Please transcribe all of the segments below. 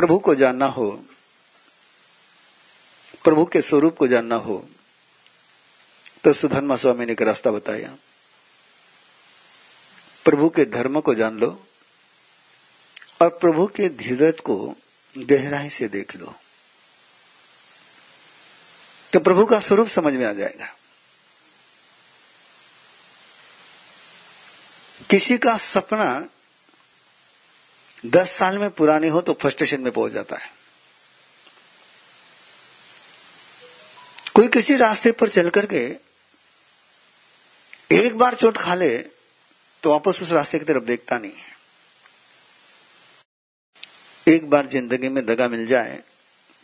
प्रभु को जानना हो, प्रभु के स्वरूप को जानना हो तो सुधर्मा स्वामी ने एक रास्ता बताया। प्रभु के धर्म को जान लो और प्रभु के धीरज को गहराई से देख लो। तो प्रभु का स्वरूप समझ में आ जाएगा। किसी का सपना दस साल में पुरानी हो तो फ्रस्ट्रेशन में पहुँच जाता है। कोई किसी रास्ते पर चल करके एक बार चोट खा ले तो वापस उस रास्ते की तरफ़ देखता नहीं है। एक बार ज़िंदगी में दगा मिल जाए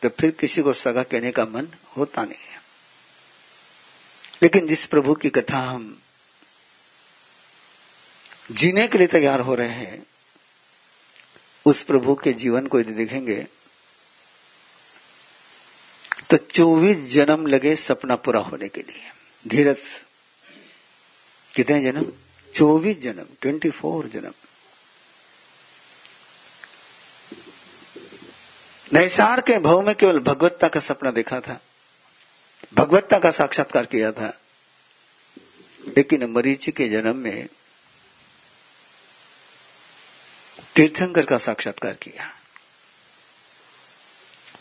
तो फिर किसी को सगा कहने का मन होता नहीं है। लेकिन जिस प्रभु की कथा हम जीने के लिए तैयार हो रहे हैं उस प्रभु के जीवन को यदि देखेंगे तो 24 जन्म लगे सपना पूरा होने के लिए। धीरज। कितने जन्म? 24 जन्म 24 जन्म। नैसार के भव में केवल भगवत्ता का सपना देखा था, भगवत्ता का साक्षात्कार किया था, लेकिन मरीची के जन्म में तीर्थंकर का साक्षात्कार किया।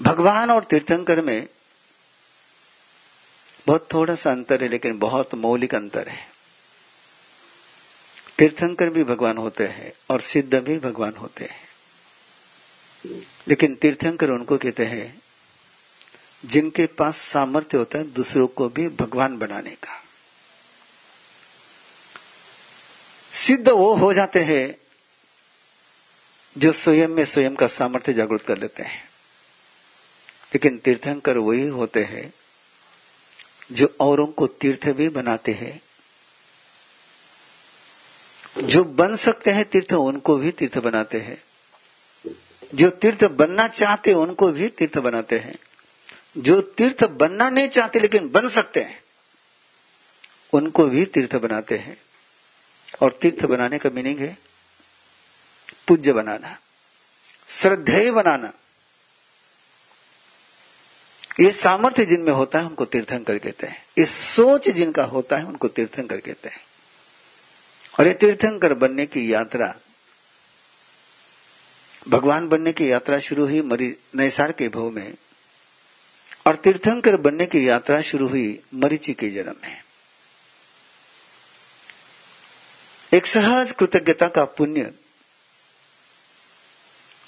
भगवान और तीर्थंकर में बहुत थोड़ा सा अंतर है, लेकिन बहुत मौलिक अंतर है। तीर्थंकर भी भगवान होते हैं और सिद्ध भी भगवान होते हैं। लेकिन तीर्थंकर उनको कहते हैं, जिनके पास सामर्थ्य होता है, दूसरों को भी भगवान बनाने का। सिद्ध वो हो जाते हैं जो स्वयं में स्वयं का सामर्थ्य जागृत कर लेते हैं। लेकिन तीर्थंकर वही होते हैं, जो औरों को तीर्थ भी बनाते हैं। जो बन सकते हैं तीर्थ, उनको भी तीर्थ बनाते हैं। जो तीर्थ बनना चाहते, उनको भी तीर्थ बनाते हैं। जो तीर्थ बनना नहीं चाहते, लेकिन बन सकते हैं, उनको भी तीर्थ बनाते हैं। और तीर्थ बनाने का मीनिंग है पूज्य बनाना, श्रद्धेय बनाना। ये सामर्थ्य जिनमें होता है, उनको तीर्थंकर कहते हैं। ये सोच जिनका होता है, उनको तीर्थंकर कहते हैं। और ये तीर्थंकर बनने की यात्रा, भगवान बनने की यात्रा शुरू हुई मरी, नैसार के भव में, और तीर्थंकर बनने की यात्रा शुरू हुई मरीचि के जन्म में। एक सहज कृतज्ञता का पुण्य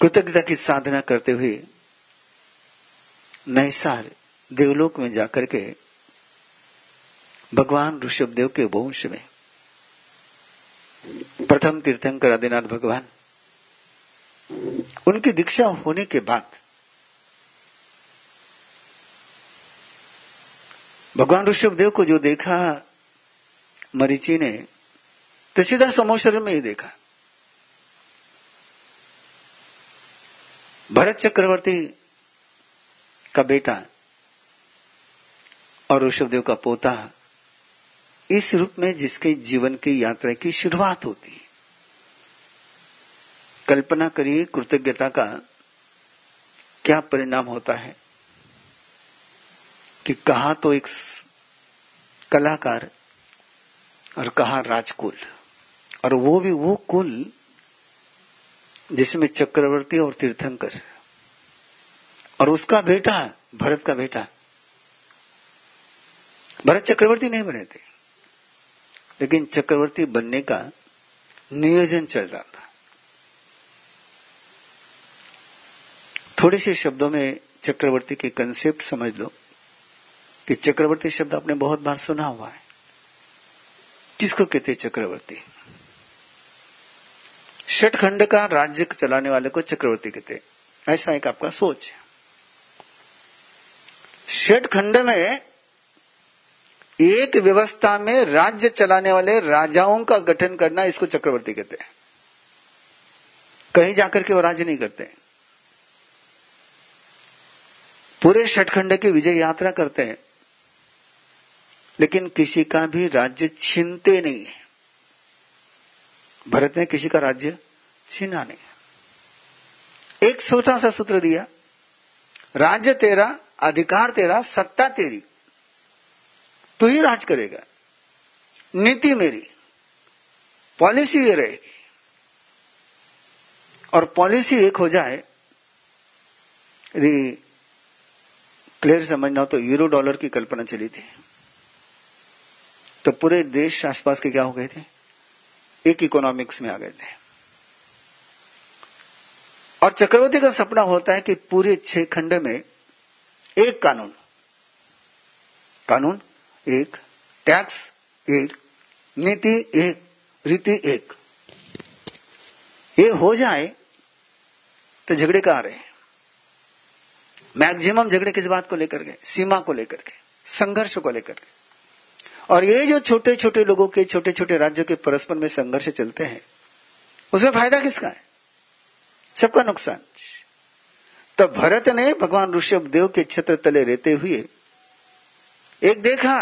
कृतज्ञता की साधना करते हुए नैसार देवलोक में जाकर के भगवान ऋषभदेव के वंश में प्रथम तीर्थंकर आदिनाथ भगवान, उनकी दीक्षा होने के बाद भगवान ऋषभदेव को जो देखा, मरीची ने तो सीधा समोसर में ही देखा। भरत चक्रवर्ती का बेटा और ऋषभदेव का पोता इस रूप में जिसके जीवन की यात्रा की शुरुआत होती है। कल्पना करिए कृतज्ञता का क्या परिणाम होता है कि कहा तो एक कलाकार और कहा राजकुल और वो भी वो कुल जिसमें चक्रवर्ती और तीर्थंकर और उसका बेटा, भरत का बेटा। भरत चक्रवर्ती नहीं बने थे। लेकिन चक्रवर्ती बनने का नियोजन चल रहा था। थोड़े से शब्दों में चक्रवर्ती के कंसेप्ट समझ लो कि चक्रवर्ती शब्द आपने बहुत बार सुना हुआ है। किसको कहते चक्रवर्ती? खंड का राज्य चलाने वाले को चक्रवर्ती कहते ऐसा एक आपका सोच है। खंड में एक व्यवस्था में राज्य चलाने वाले राजाओं का गठन करना इसको चक्रवर्ती कहते हैं। कहीं जाकर के वो राज्य नहीं करते। पूरे षटखंड की विजय यात्रा करते हैं। लेकिन किसी का भी राज्य छीनते नहीं है। भरत ने किसी का राज्य छीना नहीं। एक छोटा सा सूत्र दिया, राज्य तेरा, अधिकार तेरा, सत्ता तेरी। तू ही राज करेगा। नीति मेरी। पॉलिसी ये रहेगी और पॉलिसी एक हो जाए, यदि क्लियर समझना हो तो यूरो डॉलर की कल्पना चली थी। तो पूरे देश आसपास के क्या हो गए थे? एक इकोनॉमिक्स में आ गए थे। और चक्रवर्ती का सपना होता है कि पूरे छह खंड में एक कानून। कानून एक, टैक्स एक, नीति एक, रीति एक। ये हो जाए तो झगड़े कहा रहे? मैक्सिमम झगड़े किस बात को लेकर के सीमा को लेकर के संघर्ष को लेकर के और ये जो छोटे छोटे लोगों के छोटे छोटे राज्यों के परस्पर में संघर्ष चलते हैं, उसमें फ़ायदा किसका है? सबका नुकसान। तो भरत ने भगवान ऋषभ देव के छत्र तले रहते हुए एक देखा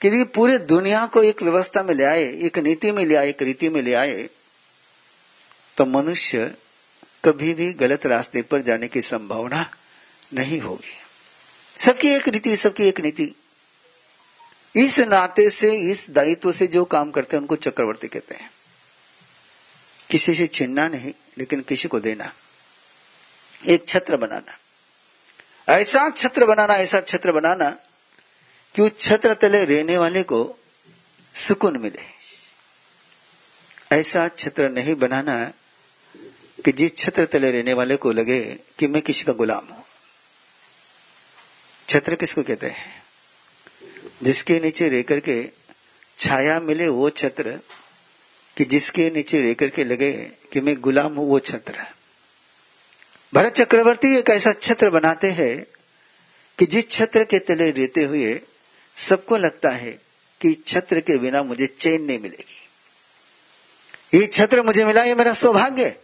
कि यदि पूरे दुनिया को एक व्यवस्था में ले आए, एक नीति में ले आए, एक रीति में ले आए तो मनुष्य कभी भी गलत रास्ते पर जाने की संभावना नहीं होगी। सबकी एक रीति, सबकी एक नीति। इस नाते से, इस दायित्व से जो काम करते हैं, उनको चक्रवर्ती कहते हैं। किसी से छीनना नहीं, लेकिन किसी को देना। एक छत्र बनाना। ऐसा छत्र बनाना, ऐसा छत्र बनाना कि उस छत्र तले रहने वाले को सुकून मिले। ऐसा छत्र नहीं बनाना कि जिस छत्र तले रहने वाले को लगे कि मैं किसी का गुलाम हूँ। छत्र किसको कहते हैं? जिसके नीचे रह करके छाया मिले वो छत्र कि जिसके नीचे रह करके लगे कि मैं गुलाम हूँ, वो छत्र है। भरत चक्रवर्ती एक ऐसा छत्र बनाते हैं कि जिस छत्र के तले रहते हुए सबको लगता है कि छत्र के बिना मुझे चैन नहीं मिलेगी। ये छत्र मुझे मिला, ये मेरा सौभाग्य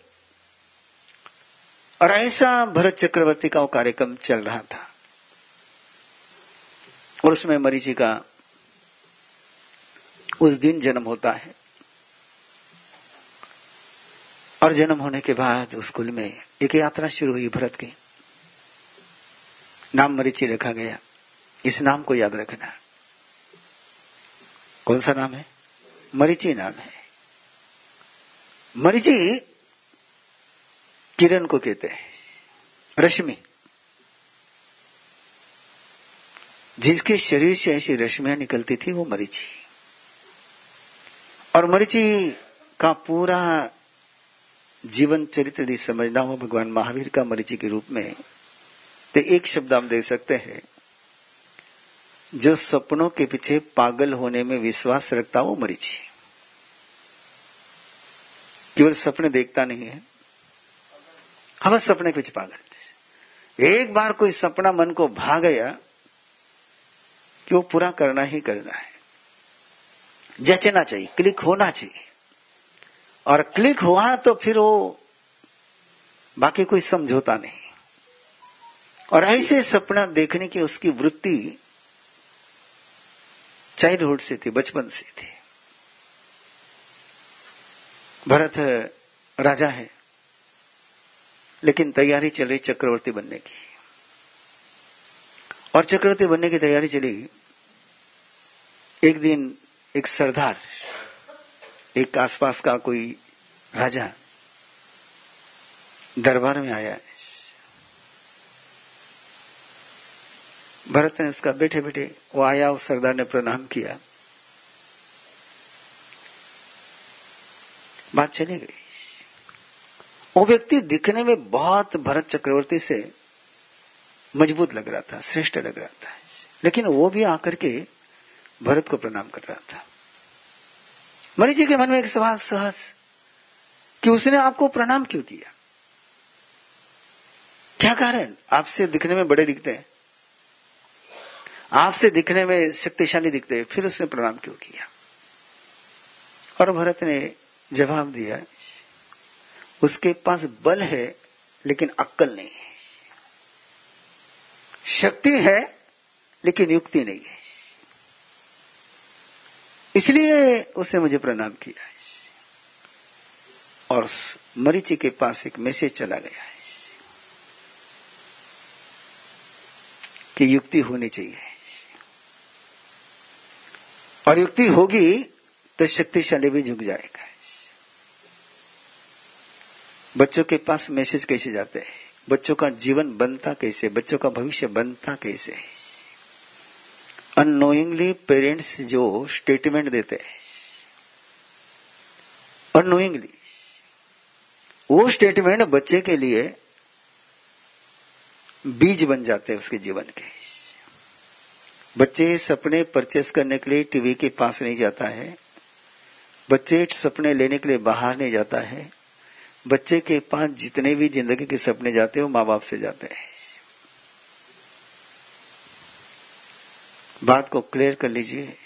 और ऐसा भरत चक्रवर्ती का वो कार्यक्रम चल रहा था। और उसमें मरीची का उस दिन जन्म होता है। और जन्म होने के बाद उस कुल में एक यात्रा शुरू हुई भरत की। नाम मरीची रखा गया। इस नाम को याद रखना। कौन सा नाम है? मरीची नाम है। मरीची किरण को कहते हैं। रश्मि। जिसके शरीर से ऐसी रश्मियाँ निकलती थी, वो मरीची। और मरीची का पूरा जीवन चरित्र यदि समझना हो, भगवान महावीर का मरीची के रूप में तो एक शब्द हम दे सकते हैं। जो सपनों के पीछे पागल होने में विश्वास रखता वो मरीची केवल सपने देखता नहीं है। हम सपने के पीछे पागल एक बार कोई सपना मन को भा गया कि वो पूरा करना ही करना है। जचना चाहिए, क्लिक होना चाहिए। और क्लिक हुआ तो फिर वो बाकी कोई समझौता नहीं। और ऐसे सपना देखने की उसकी वृत्ति चाइल्डहुड से थी, बचपन से थी। भरत राजा है, लेकिन तैयारी चल रही चक्रवर्ती बनने की। और चक्रवर्ती बनने की तैयारी चली, एक दिन एक सरदार, एक आसपास का कोई राजा दरबार में आया। भरत ने उसका बैठे बैठे वो आया, उस सरदार ने प्रणाम किया। बात चली गई। वो व्यक्ति दिखने में बहुत भरत चक्रवर्ती से मज़बूत लग रहा था, श्रेष्ठ लग रहा था। लेकिन वो भी आकर के भरत को प्रणाम कर रहा था। मणि जी के मन में एक सवाल, सहज कि उसने आपको प्रणाम क्यों किया? क्या कारण? आपसे दिखने में बड़े दिखते हैं। आपसे दिखने में शक्तिशाली दिखते हैं। फिर उसने प्रणाम क्यों किया? और भरत ने जवाब दिया, उसके पास बल है, लेकिन अक्कल नहीं है। शक्ति है, लेकिन युक्ति नहीं है। इसलिए उसने मुझे प्रणाम किया। और मरीची के पास एक मैसेज चला गया है। कि युक्ति होनी चाहिए। और युक्ति होगी तो शक्तिशाली भी झुक जाएगा। बच्चों के पास मैसेज कैसे जाते हैं? बच्चों का जीवन बनता कैसे? बच्चों का भविष्य बनता कैसे? अनोइंगली पेरेंट्स जो स्टेटमेंट देते हैं। अनोइंगली वो स्टेटमेंट बच्चे के लिए बीज बन जाते हैं उसके जीवन के। बच्चे सपने परचेस करने के लिए टीवी के पास नहीं जाता है। बच्चे सपने लेने के लिए बाहर नहीं जाता है। बच्चे के पास जितने भी ज़िंदगी के सपने जाते हैं, वो माँ बाप से जाते हैं। बात को क्लियर कर लीजिए।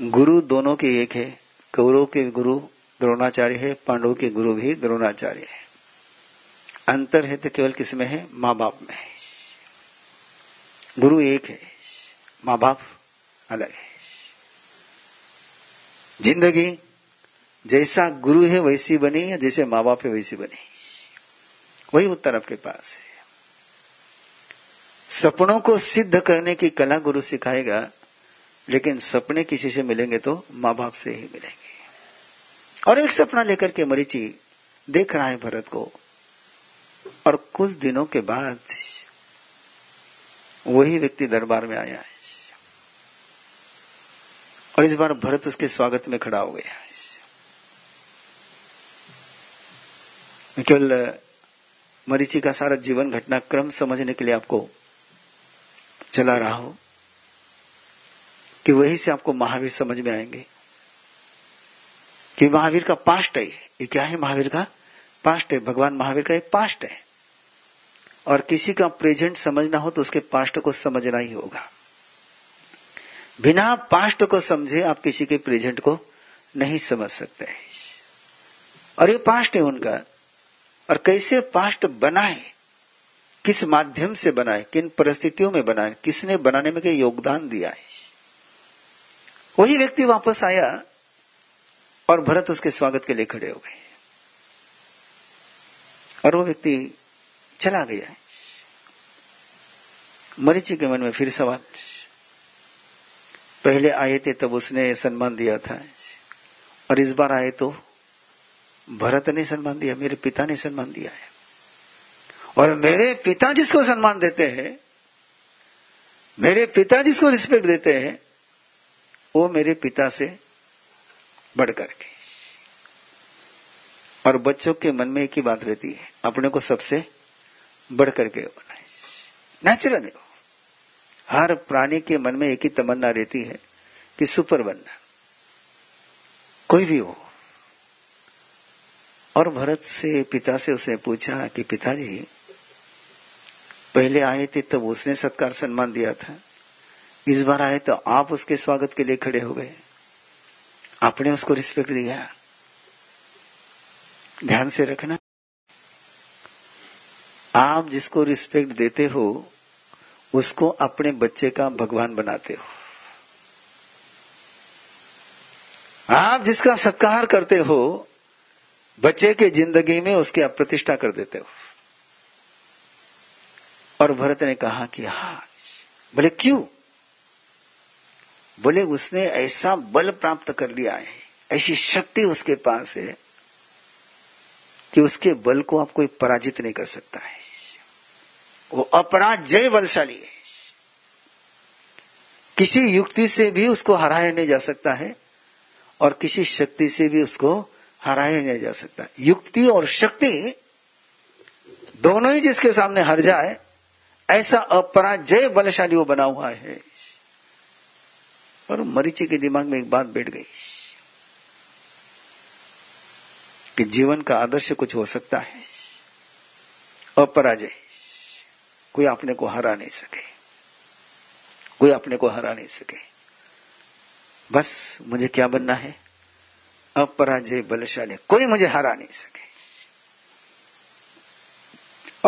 गुरु दोनों के एक है। कौरव के गुरु द्रोणाचार्य है, पांडव के गुरु भी द्रोणाचार्य है। अंतर है तो केवल किसमें है? माँ बाप में है। गुरु एक है माँ बाप अलग है। ज़िंदगी जैसा गुरु है, वैसी बनी, या जैसे माँ बाप है, वैसी बनी। वही उत्तर आपके पास है। सपनों को सिद्ध करने की कला गुरु सिखाएगा, लेकिन सपने किसी से मिलेंगे तो माँ बाप से ही मिलेंगे। और एक सपना लेकर के मरीची देख रहा है भरत को। और कुछ दिनों के बाद वही व्यक्ति दरबार में आया है। और इस बार भरत उसके स्वागत में खड़ा हो गया है। केवल मरीची का सारा जीवन घटनाक्रम समझने के लिए आपको चला रहा हो कि वही से आपको महावीर समझ में आएँगे। कि महावीर का पास्ट है। ये क्या है महावीर का पास्ट है? भगवान महावीर का एक पास्ट है। और किसी का प्रेजेंट समझना हो तो उसके पास्ट को समझना ही होगा। बिना पास्ट को समझे आप किसी के प्रेजेंट को नहीं समझ सकते। और ये पास्ट है उनका। और कैसे पास्ट बनाए? किस माध्यम से बनाए? किन परिस्थितियों में बनाए? किसने बनाने में क्या योगदान दिया है? वही व्यक्ति वापस आया। और भरत उसके स्वागत के लिए खड़े हो गए। और वो व्यक्ति चला गया। मरीची के मन में फिर सवाल, पहले आए थे तब उसने सम्मान दिया था, और इस बार आए तो भरत ने सम्मान दिया, मेरे पिता ने सम्मान दिया है। और मेरे पिता जिसको सम्मान देते हैं, मेरे पिता जिसको रिस्पेक्ट देते हैं, वो मेरे पिता से बढ़ करके। और बच्चों के मन में एक ही बात रहती है, अपने को सबसे बढ़ करके बनाए नेचुरल है हर प्राणी के मन में एक ही तमन्ना रहती है कि सुपर बनना। कोई भी हो। और भरत से, पिता से उसने पूछा कि पिताजी, पहले आए थे तब उसने सत्कार सम्मान दिया था। इस बार आए तो आप उसके स्वागत के लिए खड़े हो गए। आपने उसको रिस्पेक्ट दिया। ध्यान से रखना। आप जिसको रिस्पेक्ट देते हो, उसको अपने बच्चे का भगवान बनाते हो। आप जिसका सत्कार करते हो, बच्चे के ज़िंदगी में उसकी अप्रतिष्ठा कर देते हो। और भरत ने कहा कि हा, बोले, क्यों? बोले, उसने ऐसा बल प्राप्त कर लिया है, ऐसी शक्ति उसके पास है कि उसके बल को आप कोई पराजित नहीं कर सकता है। वो अपराजय बलशाली है। किसी युक्ति से भी उसको हराया नहीं जा सकता है और किसी शक्ति से भी उसको हराया नहीं जा सकता युक्ति और शक्ति दोनों ही जिसके सामने हर जाए, ऐसा अपराजय बलशाली वो बना हुआ है। और मरीची के दिमाग में एक बात बैठ गई कि जीवन का आदर्श कुछ हो सकता है, अपराजय। कोई अपने को हरा नहीं सके। कोई अपने को हरा नहीं सके। बस मुझे क्या बनना है? अपराजय बलशाली। कोई मुझे हरा नहीं सके।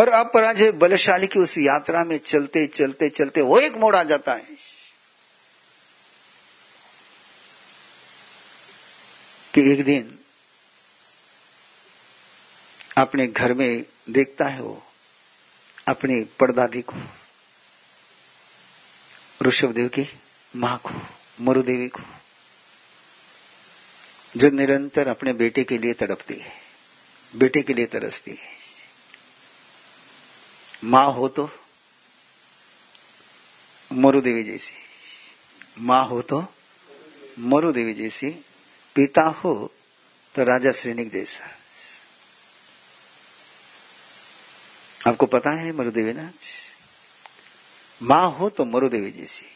और अपराजय बलशाली की उस यात्रा में चलते चलते चलते वो एक मोड़ आ जाता है। कि एक दिन अपने घर में देखता है वो, अपनी परदादी को, ऋषभदेव की माँ को, मरुदेवी को, जो निरंतर अपने बेटे के लिए तड़पती है, बेटे के लिए तरसती है। माँ हो तो मरुदेवी जैसी, माँ हो तो मरुदेवी जैसी पिता हो तो राजा श्रीनिक जैसा। आपको पता है मरुदेवी ना? माँ हो तो मरुदेवी जैसी।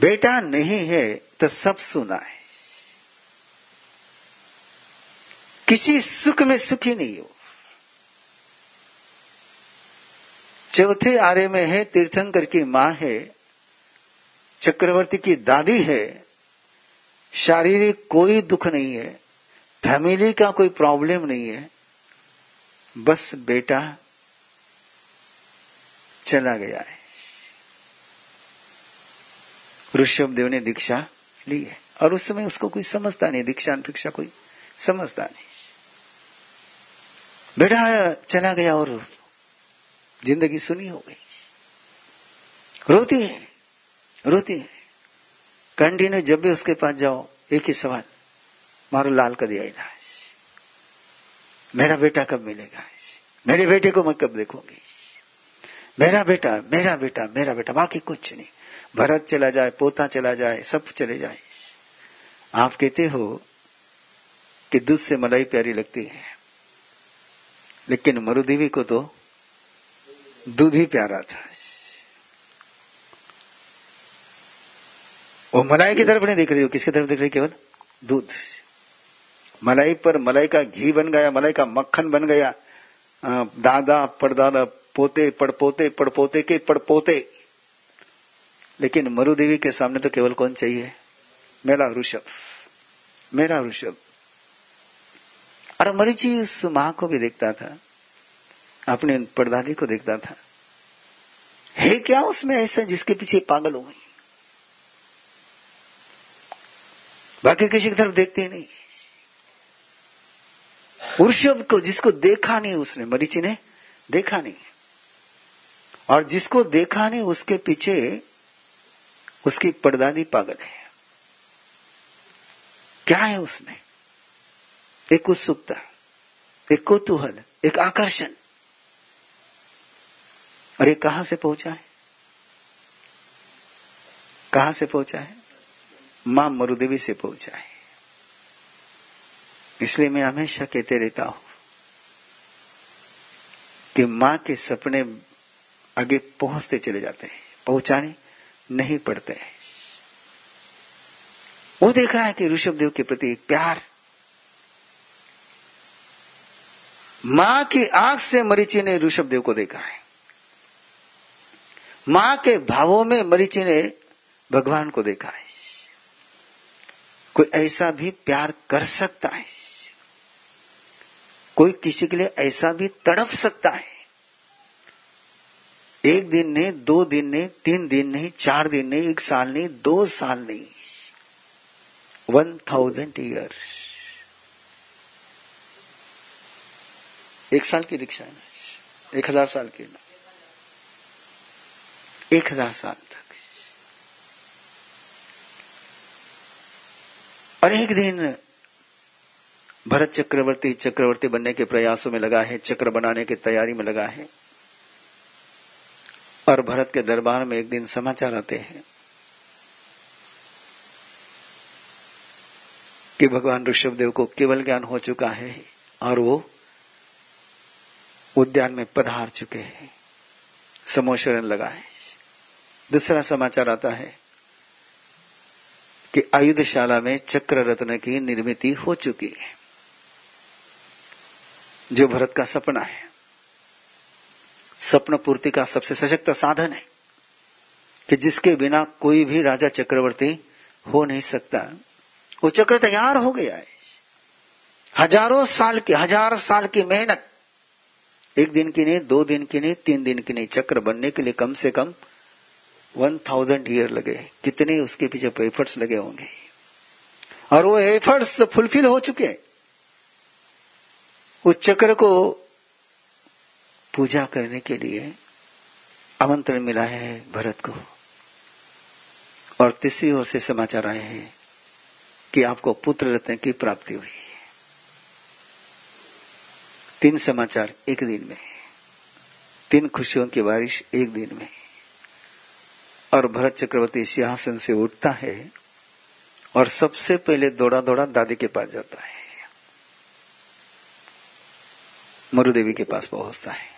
बेटा नहीं है तो सब सुना है। किसी सुख में सुखी नहीं हो। चौथे आर्य में है तीर्थंकर की माँ है, चक्रवर्ती की दादी है शारीरिक कोई दुख नहीं है, फैमिली का कोई प्रॉब्लम नहीं है, बस बेटा चला गया है। ऋषभ देव ने दीक्षा ली है, और उस समय उसको कोई समझता नहीं, दीक्षा भिक्षा कोई समझता नहीं। बेटा चला गया और ज़िंदगी सुनी हो गई। रोती है रोती है। कंटिन्यू जब भी उसके पास जाओ, एक ही सवाल, मारो लाल कर दिया इलाज मेरा बेटा कब मिलेगा मेरे बेटे को मैं कब देखूँगी? मेरा बेटा मेरा बेटा मेरा बेटा, बाकी कुछ नहीं। भरत चला जाए, पोता चला जाए, सब चले जाए। आप कहते हो कि दूध से मलाई प्यारी लगती है, लेकिन मरुदेवी को तो दूध ही प्यारा था। वो मलाई की तरफ़ नहीं देख रही हो? किसकी तरफ़ देख रही केवल? दूध। मलाई पर मलाई का घी बन गया, मलाई का मक्खन बन गया। दादा पड़दादा पोते, पड़पोते पड़पोते के पड़पोते। लेकिन मरुदेवी के सामने तो केवल कौन चाहिए? मेरा ऋषभ। मेरा ऋषभ। और मरीची उस माँ को भी देखता था। अपने पड़दादी को देखता था। है क्या उसमें ऐसा जिसके पीछे पागल हो गई बाकी किसी की तरफ़ देखते नहीं। ऋषभ को जिसको देखा नहीं उसने, मरीची ने देखा नहीं। और जिसको देखा नहीं उसके पीछे उसकी परदादी पागल है। क्या है उसमें? एक उत्सुकता, एक कौतूहल, एक आकर्षण। और ये कहाँ से पहुँचा है? कहाँ से पहुँचा है? माँ मरुदेवी से पहुँचा है। इसलिए मैं हमेशा कहते रहता हूँ कि माँ के सपने आगे पहुँचते चले जाते हैं, पहुँचाने नहीं पड़ते हैं। वो देख रहा है कि ऋषभ देव के प्रति प्यार, माँ की आँख से मरीची ने ऋषभ देव को देखा है। माँ के भावों में मरीची ने भगवान को देखा है। कोई ऐसा भी प्यार कर सकता है। कोई किसी के लिए ऐसा भी तड़प सकता है। एक दिन नहीं, दो दिन नहीं, तीन दिन नहीं, चार दिन नहीं, एक साल नहीं, दो साल नहीं। वन थाउज़ेंड ईयर एक साल की दीक्षा है ना। एक हज़ार साल की ना। एक हज़ार साल तक और एक दिन भरत चक्रवर्ती चक्रवर्ती बनने के प्रयासों में लगा है, चक्र बनाने की तैयारी में लगा है। और भरत के दरबार में एक दिन समाचार आते हैं कि भगवान ऋषभदेव को केवल ज्ञान हो चुका है और वो उद्यान में पधार चुके हैं। समोशरण लगा है। दूसरा समाचार आता है कि आयुधशाला में चक्र रत्न की निर्मित हो चुकी है। जो भरत का सपना है। स्वप्न पूर्ति का सबसे सशक्त साधन है कि जिसके बिना कोई भी राजा चक्रवर्ती हो नहीं सकता। वो चक्र तैयार हो गया है। हज़ारों साल की, हज़ार साल की मेहनत। एक दिन की नहीं, दो दिन की नहीं, तीन दिन की नहीं, चक्र बनने के लिए कम से कम वन थाउज़ेंड ईयर लगे। कितने उसके पीछे एफर्ट्स लगे होंगे। और वो एफर्ट्स फुलफिल हो चुके उस चक्र को पूजा करने के लिए आमंत्रण मिला है भरत को। और तीसरी ओर से समाचार आए हैं कि आपको पुत्र रत्न की प्राप्ति हुई है। तीन समाचार एक दिन में। तीन खुशियों की बारिश एक दिन में। और भरत चक्रवर्ती सिंहासन से उठता है और सबसे पहले दौड़ा दौड़ा दादी के पास जाता है। मरुदेवी के पास पहुँचता है।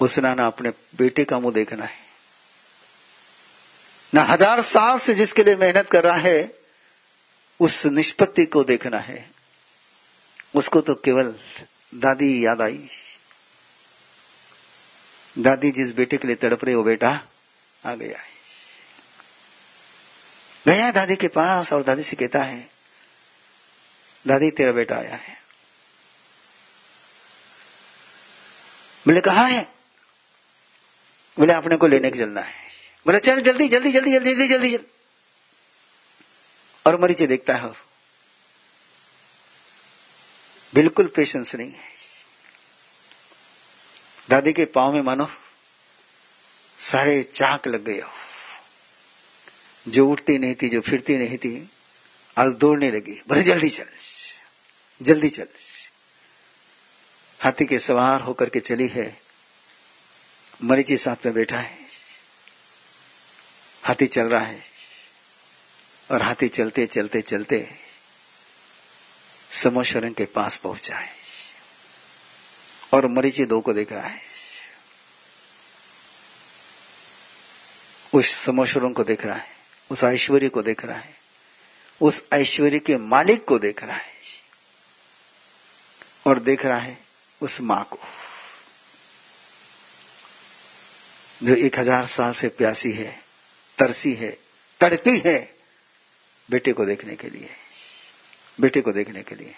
उसने ना अपने बेटे का मुँह देखना है। ना हज़ार साल से जिसके लिए मेहनत कर रहा है, उस निष्पत्ति को देखना है। उसको तो केवल दादी याद आई। दादी जिस बेटे के लिए तड़प रहे वो बेटा आ गया है। गया दादी के पास और दादी से कहता है, दादी, तेरा बेटा आया है। बोले, कहा है? बोले, अपने को लेने के चलना है। बोले, चल, जल्दी जल्दी जल्दी जल्दी जल्दी जल्दी जल्दी। और मरीचे देखता है, बिल्कुल पेशेंस नहीं है। दादी के पाँव में मानो सारे चाक लग गए जो उठती नहीं थी, जो फिरती नहीं थी आज दौड़ने लगी। बोले, जल्दी चल जल्दी चल। हाथी के सवार होकर के चली है। मरीची साथ में बैठा है। हाथी चल रहा है। और हाथी चलते चलते चलते समोशरण के पास पहुँचा है। और मरीची दो को देख रहा है। उस समोशरों को देख रहा है, उस ऐश्वर्य को देख रहा है, उस ऐश्वर्य के मालिक को देख रहा है, और देख रहा है उस माँ को, जो एक हज़ार साल से प्यासी है, तरसी है, तड़पी है बेटे को देखने के लिए, बेटे को देखने के लिए,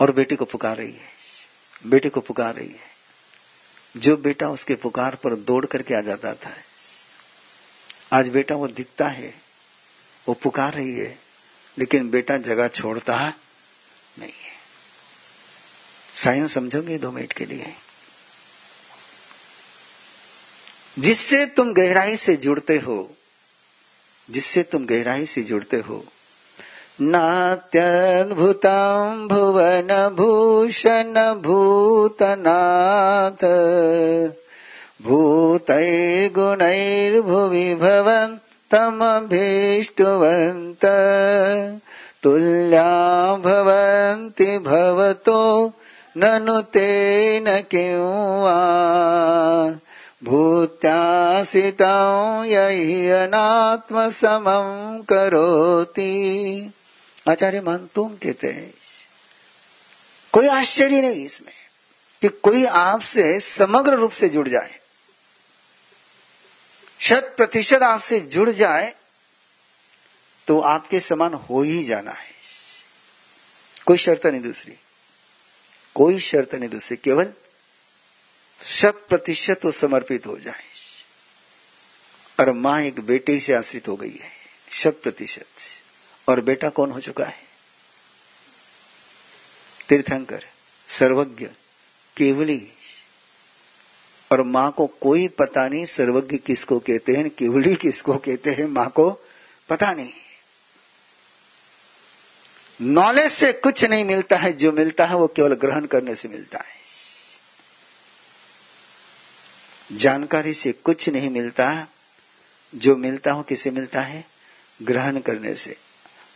और बेटे को पुकार रही है, बेटे को पुकार रही है। जो बेटा उसके पुकार पर दौड़ करके आ जाता था आज बेटा वो दिखता है, वो पुकार रही है, लेकिन बेटा जगह छोड़ता नहीं है। साइंस समझोगे दो मिनट के लिए? जिससे तुम गहराई से जुड़ते हो, जिससे तुम गहराई से जुड़ते हो, नात्यद्भुतम भुवन भूषण भूतनाथ भूतैर्गुणैर्भुवि भवन्तमभीष्टवन्त तुल्या भवन्ति भवतो, ननु तेन किं वा? भूत्यासितं समम करोति। आचार्य मान तुम कहते हैं, कोई आश्चर्य नहीं इसमें कि कोई आपसे समग्र रूप से जुड़ जाए। शत प्रतिशत आपसे जुड़ जाए तो आपके समान हो ही जाना है। कोई शर्त नहीं दूसरी। कोई शर्त नहीं दूसरी, केवल शत प्रतिशत तो समर्पित हो जाए। और माँ एक बेटे से आश्रित हो गई है, शत प्रतिशत। और बेटा कौन हो चुका है? तीर्थंकर, सर्वज्ञ, केवली और माँ को कोई पता नहीं सर्वज्ञ किसको कहते हैं केवली किसको कहते हैं, माँ को पता नहीं। नॉलेज से कुछ नहीं मिलता है, जो मिलता है वो केवल ग्रहण करने से मिलता है। जानकारी से कुछ नहीं मिलता, जो मिलता हो किसे मिलता है? ग्रहण करने से।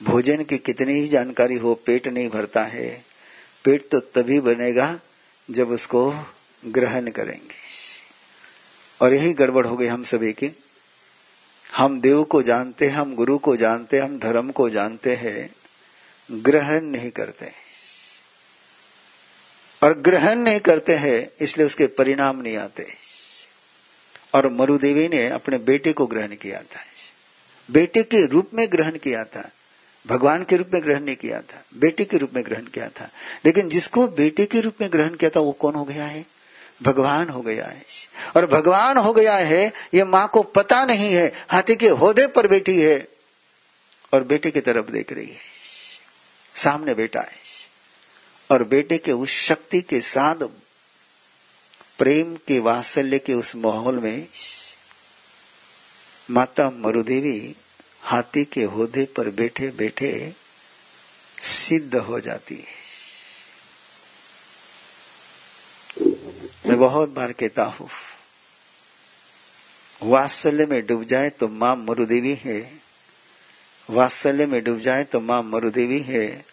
भोजन की कितनी ही जानकारी हो, पेट नहीं भरता है। पेट तो तभी बनेगा जब उसको ग्रहण करेंगे। और यही गड़बड़ हो गई हम सभी की। हम देव को जानते हैं, हम गुरु को जानते हैं, हम धर्म को जानते हैं, ग्रहण नहीं करते। और ग्रहण नहीं करते हैं, इसलिए उसके परिणाम नहीं आते। और मरुदेवी ने अपने बेटे को ग्रहण किया था। बेटे के रूप में ग्रहण किया था। भगवान के रूप में ग्रहण नहीं किया था। बेटे के रूप में ग्रहण किया था। लेकिन जिसको बेटे के रूप में ग्रहण किया था, वो कौन हो गया है? भगवान हो गया है। और भगवान हो गया है, ये माँ को पता नहीं है, हाथी के होदे पर बैठी है और बेटे की तरफ़ देख रही है। सामने बेटा है। और बेटे के उस शक्ति के साथ प्रेम के वात्सल्य के उस माहौल में माता मरुदेवी हाथी के होदे पर बैठे बैठे सिद्ध हो जाती है। मैं बहुत बार कहता हूँ। वात्सल्य में डूब जाए तो माँ मरुदेवी है। वात्सल्य में डूब जाए तो माँ मरुदेवी है।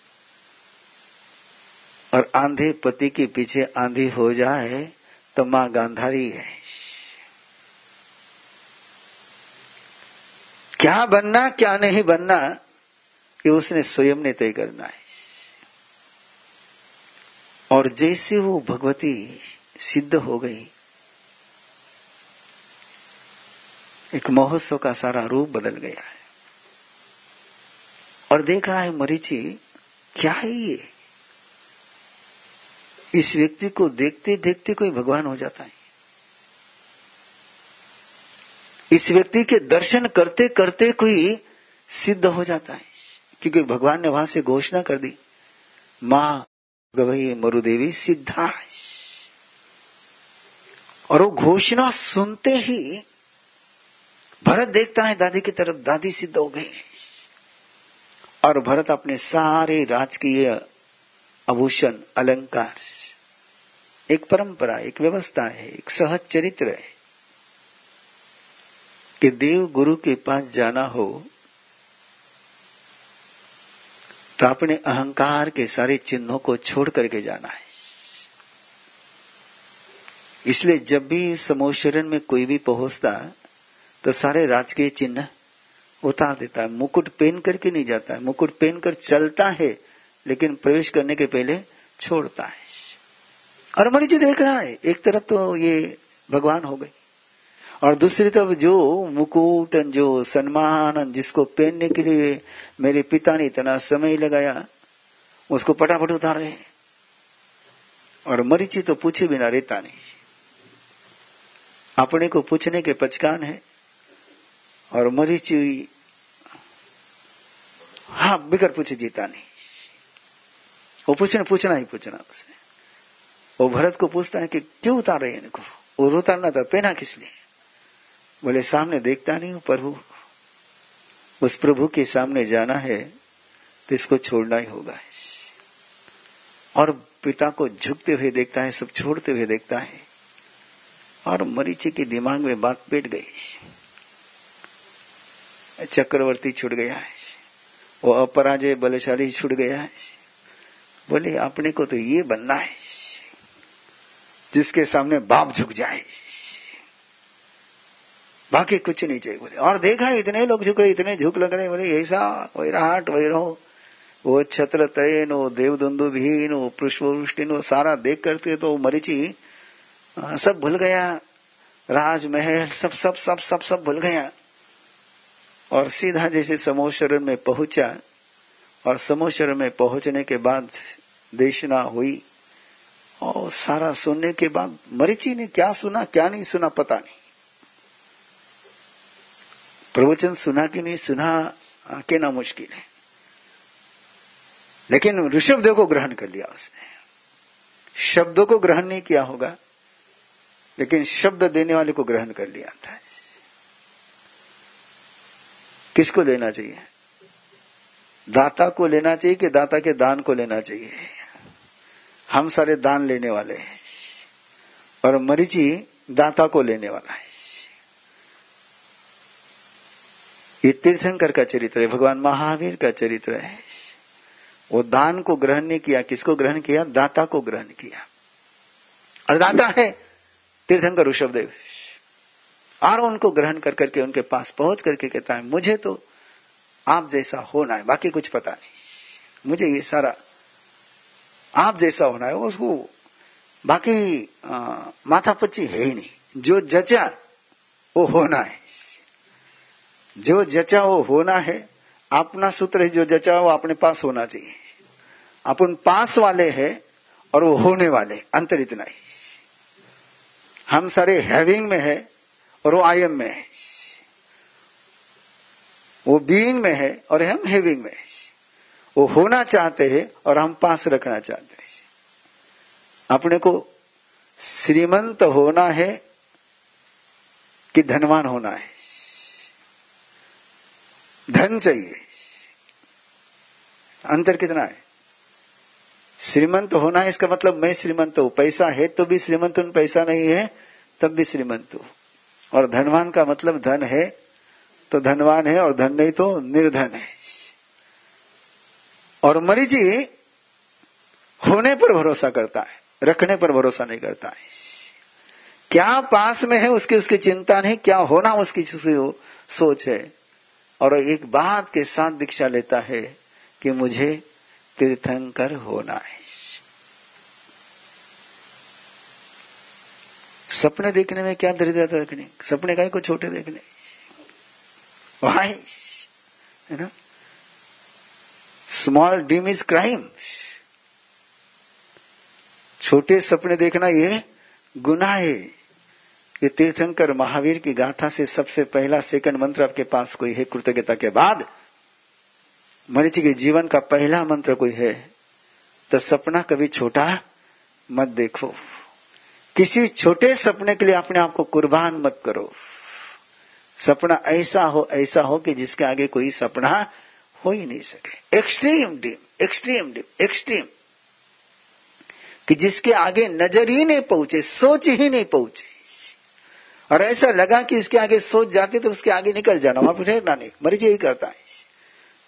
और आंधे पति के पीछे आंधी हो जाए तो माँ गांधारी है। क्या बनना, क्या नहीं बनना, ये उसने स्वयं ने तय करना है। और जैसे वो भगवती सिद्ध हो गई। एक महोत्सव का सारा रूप बदल गया है। और देख रहा है मरीची, क्या है ये? इस व्यक्ति को देखते देखते कोई भगवान हो जाता है। इस व्यक्ति के दर्शन करते करते कोई सिद्ध हो जाता है। क्योंकि भगवान ने वहाँ से घोषणा कर दी, माँ गवई मरुदेवी सिद्धा और वो घोषणा सुनते ही भरत देखता है दादी की तरफ़, दादी सिद्ध हो गई। और भरत अपने सारे राजकीय आभूषण, अलंकार, एक परंपरा, एक व्यवस्था है, एक सहज चरित्र है कि देव गुरु के पास जाना हो तो अपने अहंकार के सारे चिन्हों को छोड़ करके जाना है। इसलिए जब भी समोशरण में कोई भी पहुँचता तो सारे राजकीय चिन्ह उतार देता है। मुकुट पहन करके नहीं जाता है। मुकुट पहन कर चलता है, लेकिन प्रवेश करने के पहले छोड़ता है। और मरीज़ देख रहा है, एक तरफ़ तो ये भगवान हो गए, और दूसरी तरफ़ जो मुकुट जो सम्मान जिसको पहनने के लिए मेरे पिता ने इतना समय लगाया, उसको पटापट उतार रहे और मरीची तो पूछे बिना रहता नहीं। अपने को पूछने के पचकान है। और मरीची हाँ बिगर पूछे जीता नहीं। वो पूछने, पूछना ही पूछना उसे वो भरत को पूछता है कि क्यों उतार रहे इनको? वो उतारना था, पहना किस लिए बोले, सामने देखता नहीं हूँ प्रभु उस प्रभु के सामने जाना है तो इसको छोड़ना ही होगा। और पिता को झुकते हुए देखता है, सब छोड़ते हुए देखता है। और मरीची के दिमाग में बात बैठ गई। चक्रवर्ती छुट गया है। वो अपराजय बलशाली छुट गया है। बोले अपने को तो ये बनना है, जिसके सामने बाप झुक जाए। बाकी कुछ नहीं चाहिए। बोले, और देखा है इतने लोग झुक रहे, इतने झुक लग रहे बोले, ऐसा, वही राहट, वही रहो वो छत्र तयन देवदुंदु भीन वो सारा देख करते तो मरीची सब भूल गया। राजमहल, सब सब सब सब सब भूल गया। और सीधा जैसे समोशरण में पहुँचा और समोशरण में पहुँचने के बाद देशना हुई और सारा सुनने के बाद मरीची ने क्या सुना, क्या नहीं सुना पता नहीं। प्रवचन सुना कि नहीं सुना कहना मुश्किल है। लेकिन ऋषभदेव को ग्रहण कर लिया उसने। शब्दों को ग्रहण नहीं किया होगा। लेकिन शब्द देने वाले को ग्रहण कर लिया था किसको लेना चाहिए? दाता को लेना चाहिए कि दाता के दान को लेना चाहिए? हम सारे दान लेने वाले हैं। और मरीची दाता को लेने वाला है। ये तीर्थंकर का चरित्र है, भगवान महावीर का चरित्र है। वो दान को ग्रहण नहीं किया, किसको ग्रहण किया? दाता को ग्रहण किया। और दाता है। तीर्थंकर ऋषभदेव। और उनको ग्रहण कर करके उनके पास पहुँच करके कहता है, मुझे तो आप जैसा होना है, बाकी कुछ पता नहीं। मुझे ये सारा आप जैसा होना है, उसको बाकी माथा पच्ची है ही नहीं। जो जचा, वो होना है। जो जचा, वो होना है। अपना सूत्र है, जो जचा, वो अपने पास होना चाहिए। अपन पास वाले है और वो होने वाले अंतर इतना ही हम सारे हैविंग में है और वो आई एम में है। वो बीइंग में है और हम हैविंग में है। वो होना चाहते हैं और हम पास रखना चाहते हैं। अपने को श्रीमंत होना है कि धनवान होना है। धन चाहिए। अंतर कितना है? श्रीमंत होना है इसका मतलब मैं श्रीमंत हूँ। पैसा है तो भी श्रीमंत हूँ, पैसा नहीं है तब भी श्रीमंत हूँ। और धनवान का मतलब धन है तो धनवान है और धन नहीं तो निर्धन है। और मरीजी होने पर भरोसा करता है, रखने पर भरोसा नहीं करता है। क्या पास में है उसकी उसकी चिंता नहीं, क्या होना उसकी सोच है। और एक बात के साथ दीक्षा लेता है कि मुझे तीर्थंकर होना है सपने देखने में क्या दरिद्रता रखने? सपने का को छोटे देखने। है ना? स्मॉल ड्रीम इज़ क्राइम छोटे सपने देखना ये गुनाह है। ये तीर्थंकर महावीर की गाथा से सबसे पहला सेकंड मंत्र आपके पास कोई है? कृतज्ञता के बाद मरीची के जीवन का पहला मंत्र कोई है तो सपना कभी छोटा मत देखो। किसी छोटे सपने के लिए अपने आप को कुर्बान मत करो। सपना ऐसा हो ऐसा हो कि जिसके आगे कोई सपना हो ही नहीं सके। एक्सट्रीम डीम एक्सट्रीम डीम एक्सट्रीम कि जिसके आगे नज़र ही नहीं पहुँचे, सोच ही नहीं पहुँचे। और ऐसा लगा कि इसके आगे सोच जाते तो उसके आगे निकल जाना, वहाँ फिर ठहरना नहीं। मरीज़ यही करता है।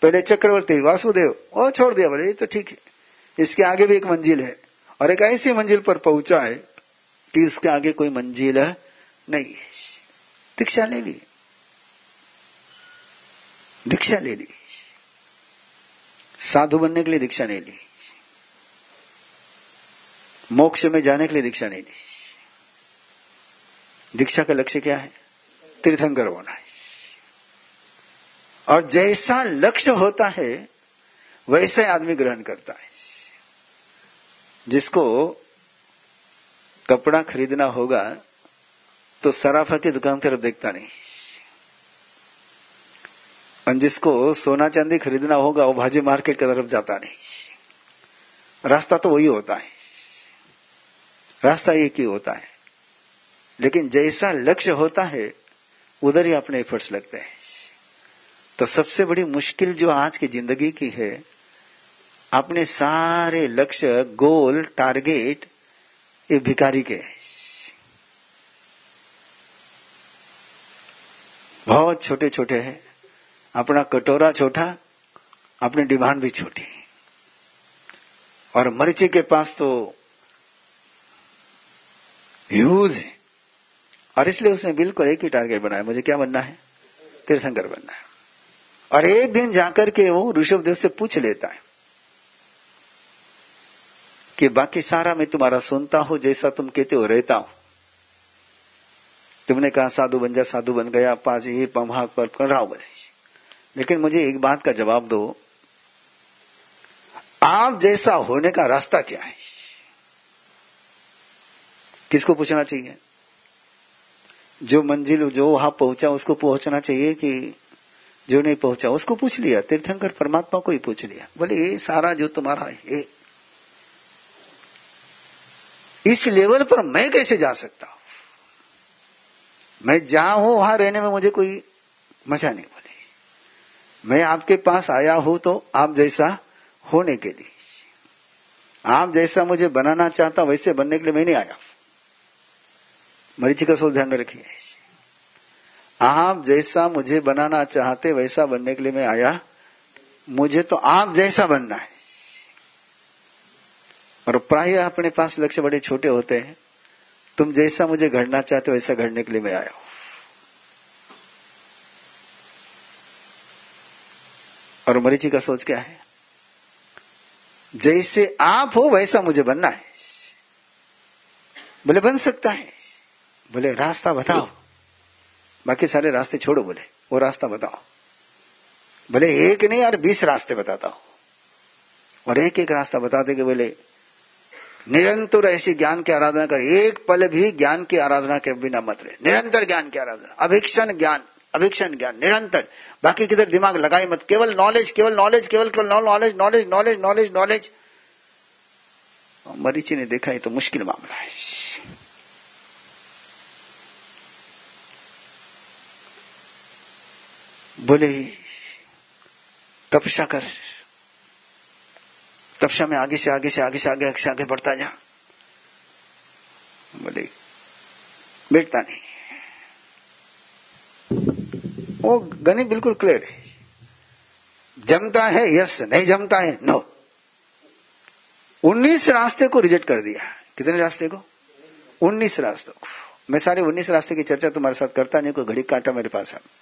पहले चक्रवर्ती, वासुदेव वो छोड़ दिया बोले, ये तो ठीक है। इसके आगे भी एक मंजिल है। और एक ऐसी मंजिल पर पहुँचा है कि उसके आगे कोई मंजिल नहीं है। दीक्षा ले ली। दीक्षा ले ली। साधु बनने के लिए दीक्षा नहीं ली। मोक्ष में जाने के लिए दीक्षा नहीं ली। दीक्षा का लक्ष्य क्या है? तीर्थंकर होना है। और जैसा लक्ष्य होता है, वैसे आदमी ग्रहण करता है। जिसको कपड़ा खरीदना होगा तो सराफा की दुकान तरफ़ देखता नहीं। और जिसको सोना चांदी खरीदना होगा, वो भाजी मार्केट की तरफ़ जाता नहीं। रास्ता तो वही होता है। रास्ता एक ही होता है। लेकिन जैसा लक्ष्य होता है, उधर ही अपने एफर्ट्स लगते हैं। तो सबसे बड़ी मुश्किल जो आज की ज़िंदगी की है, अपने सारे लक्ष्य, गोल, टारगेट ये भिकारी के बहुत छोटे छोटे हैं। अपना कटोरा छोटा, अपनी डिमांड भी छोटी। और मरीची के पास तो ह्यूज है। और इसलिए उसने बिल्कुल एक ही टारगेट बनाया। मुझे क्या बनना है? तीर्थंकर बनना है। और एक दिन जाकर के वो ऋषभ देव से पूछ लेता है कि बाकी सारा मैं तुम्हारा सुनता हूँ, जैसा तुम कहते हो, रहता हूँ। तुमने कहा, साधु बन जा, साधु बन गया पाँच ये पमा पर राव बने। लेकिन मुझे एक बात का जवाब दो। आप जैसा होने का रास्ता क्या है? किसको पूछना चाहिए? जो मंजिल, जो वहाँ पहुँचा, उसको पहुँचना चाहिए कि जो नहीं पहुँचा, उसको पूछ लिया, तीर्थंकर परमात्मा को ही पूछ लिया। बोले, ये सारा जो तुम्हारा है, ये इस लेवल पर मैं कैसे जा सकता हूँ? मैं जहाँ हूँ, वहाँ रहने में मुझे कोई मज़ा नहीं बोले। मैं आपके पास आया हूँ तो आप जैसा होने के लिए। आप जैसा मुझे बनाना चाहता वैसे बनने के लिए मैं नहीं आया मरीची का सोच ध्यान में रखिए। आप जैसा मुझे बनाना चाहते, वैसा बनने के लिए मैं आया। मुझे तो आप जैसा बनना है। और प्राय अपने पास लक्ष्य बड़े छोटे होते हैं। तुम जैसा मुझे घड़ना चाहते हो वैसा घड़ने के लिए मैं आया हूँ। और मरीची का सोच क्या है? जैसे आप हो, वैसा मुझे बनना है। बोले, बन सकता है। बोले, रास्ता बताओ। बाकी सारे रास्ते छोड़ो बोले। वो रास्ता बताओ। बोले, एक नहीं यार, बीस रास्ते बताता हूँ। और एक एक रास्ता बता दे के बोले, निरंतर ऐसी ज्ञान की आराधना कर, एक पल भी ज्ञान की आराधना के बिना मत रहे। निरंतर ज्ञान की आराधना, अभिक्षण ज्ञान अभिक्षण ज्ञान, निरंतर। बाकी किधर दिमाग लगाए मत, केवल नॉलेज केवल नॉलेज केवल केवल knowledge knowledge knowledge knowledge knowledge Marichi ने देखा, ये तो मुश्किल मामला है। बोले, तपस्या कर। तपस्या में आगे से आगे से आगे से आगे आगे से आगे बढ़ता जा। बोले, बैठता नहीं। वो गणित बिल्कुल क्लियर है। जमता है यस नहीं जमता है नो उन्नीस रास्ते को रिजेक्ट कर दिया। कितने रास्ते को? उन्नीस रास्तों को। मैं सारे उन्नीस रास्ते की चर्चा तुम्हारे साथ करता नहीं, कोई घड़ी काटा मेरे पास है।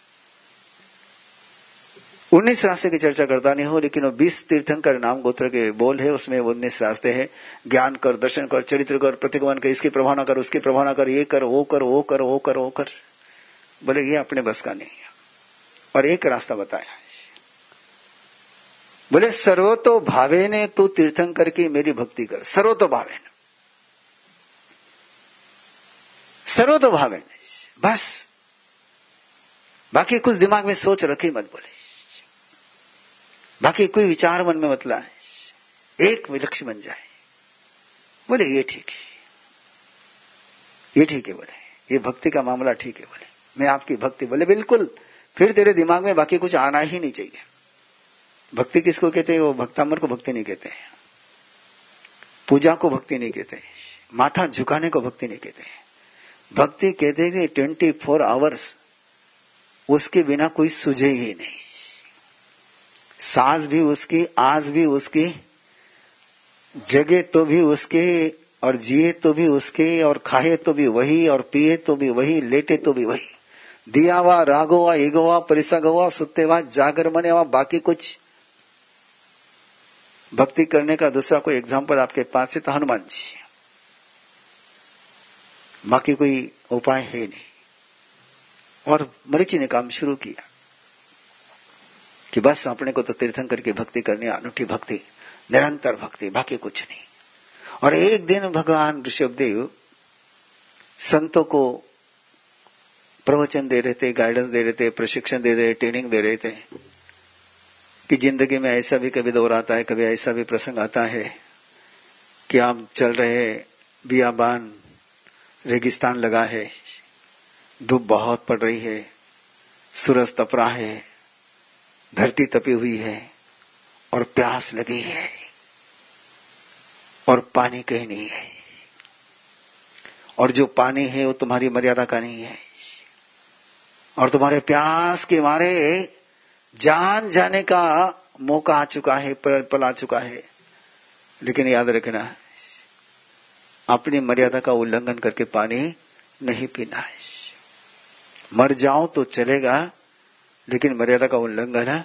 उन्नीस रास्ते की चर्चा करता नहीं हो, लेकिन वो बीस तीर्थंकर नाम गोत्र के बोल है, उसमें उन्नीस रास्ते हैं। ज्ञान कर, दर्शन कर, चरित्र कर, प्रतिगमन कर, इसकी प्रभावना कर, उसकी प्रभावना कर, ये कर, वो कर वो कर वो कर वो कर। बोले, ये अपने बस का नहीं है। और एक रास्ता बताया बोले, सर्वतो भावे ने तू तीर्थंकर की मेरी भक्ति कर। सर्वतो भावे ने सर्वतो भावे ने बस। बाकी कुछ दिमाग में सोच रखी मत बोले। बाकी कोई विचार मन में मतला है। एक विलक्ष्य बन जाए। बोले, ये ठीक है। ये ठीक है बोले। ये भक्ति का मामला ठीक है बोले। मैं आपकी भक्ति बोले, बिल्कुल। फिर तेरे दिमाग में बाकी कुछ आना ही नहीं चाहिए। भक्ति किसको कहते हैं? वो भक्तामर को भक्ति नहीं कहते हैं। पूजा को भक्ति नहीं कहते माथा झुकाने को भक्ति नहीं कहते भक्ति कहते हैं ट्वेंटी फोर आवर्स उसके बिना कोई सुझे ही नहीं। सास भी उसकी, आज भी उसकी, जगे तो भी उसके, और जिए तो भी उसके, और खाए तो भी वही, और पिए तो भी वही, लेटे तो भी वही। दिया हुआ रागोवा एगोवा परिसगोवा, सुतेवा, जागर मने हुआ बाकी कुछ। भक्ति करने का दूसरा कोई एग्ज़ाम्पल आपके पास है तो हनुमान जी। बाकी कोई उपाय है नहीं। और मरीची ने काम शुरू किया। कि बस अपने को तो तीर्थंकर की भक्ति करनी, अनूठी भक्ति, निरंतर भक्ति, बाकी कुछ नहीं। और एक दिन भगवान ऋषभदेव संतों को प्रवचन दे रहे थे गाइडेंस दे रहे थे, प्रशिक्षण दे रहे ट्रेनिंग दे रहे थे, कि ज़िंदगी में ऐसा भी कभी दौर आता है, कभी ऐसा भी प्रसंग आता है, कि आप चल रहे बियाबान, रेगिस्तान लगा है, धूप बहुत पड़ रही है, सूरज तप रहा है धरती तपी हुई है और प्यास लगी है और पानी कहीं नहीं है। और जो पानी है वो तुम्हारी मर्यादा का नहीं है। और तुम्हारे प्यास के मारे जान जाने का मौका आ चुका है, पल पल आ चुका है। लेकिन याद रखना, अपनी मर्यादा का उल्लंघन करके पानी नहीं पीना है। मर जाओ तो चलेगा लेकिन मर्यादा का उल्लंघन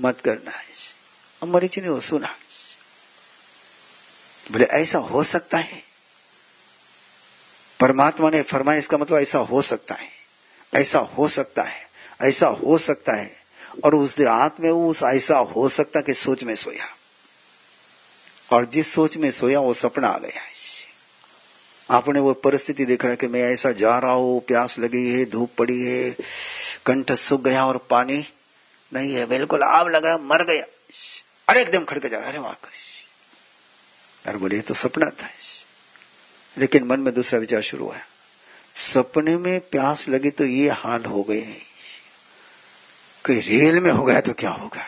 मत करना है अब मरीची ने वो सुना। बोले, ऐसा हो सकता है। परमात्मा ने फरमाया, इसका मतलब ऐसा हो सकता है। ऐसा हो सकता है। ऐसा हो सकता है। और उस दिन रात में वो उस ऐसा हो सकता कि सोच में सोया। और जिस सोच में सोया, वो सपना आ गया आपने वो परिस्थिति देख रहा है कि मैं ऐसा जा रहा हूँ, प्यास लगी है, धूप पड़ी है, कंठ सूख गया और पानी नहीं है। बिल्कुल आग लगा, मर गया। अरे एकदम खड़के जा अरे वाकई अरे बोले तो सपना था। लेकिन मन में दूसरा विचार शुरू हुआ। सपने में प्यास लगी तो ये हाल हो गए। कोई रेल में हो गया तो क्या होगा?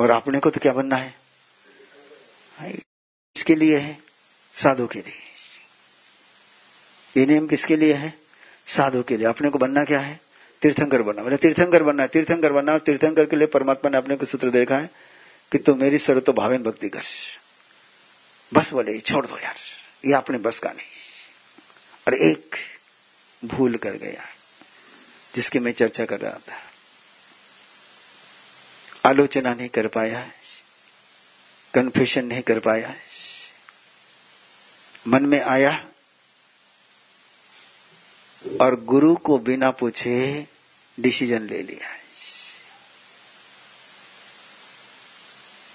और आपने को तो क्या बनना है, इसके लिए है। साधु के लिए। ये नियम किसके लिए है? साधु के लिए। अपने को बनना क्या है? तीर्थंकर बनना। बोले, तीर्थंकर बनना है। तीर्थंकर बनना और तीर्थंकर के लिए परमात्मा ने अपने को सूत्र देखा है कि तुम मेरी सर तो भावेन भक्ति कर। बस बोले छोड़ दो यार। ये अपने बस का नहीं। और एक भूल कर गया जिसकी मैं चर्चा कर रहा था। आलोचना नहीं कर पाया कन्फेशन नहीं कर पाया मन में आया और गुरु को बिना पूछे डिसीज़न ले लिया।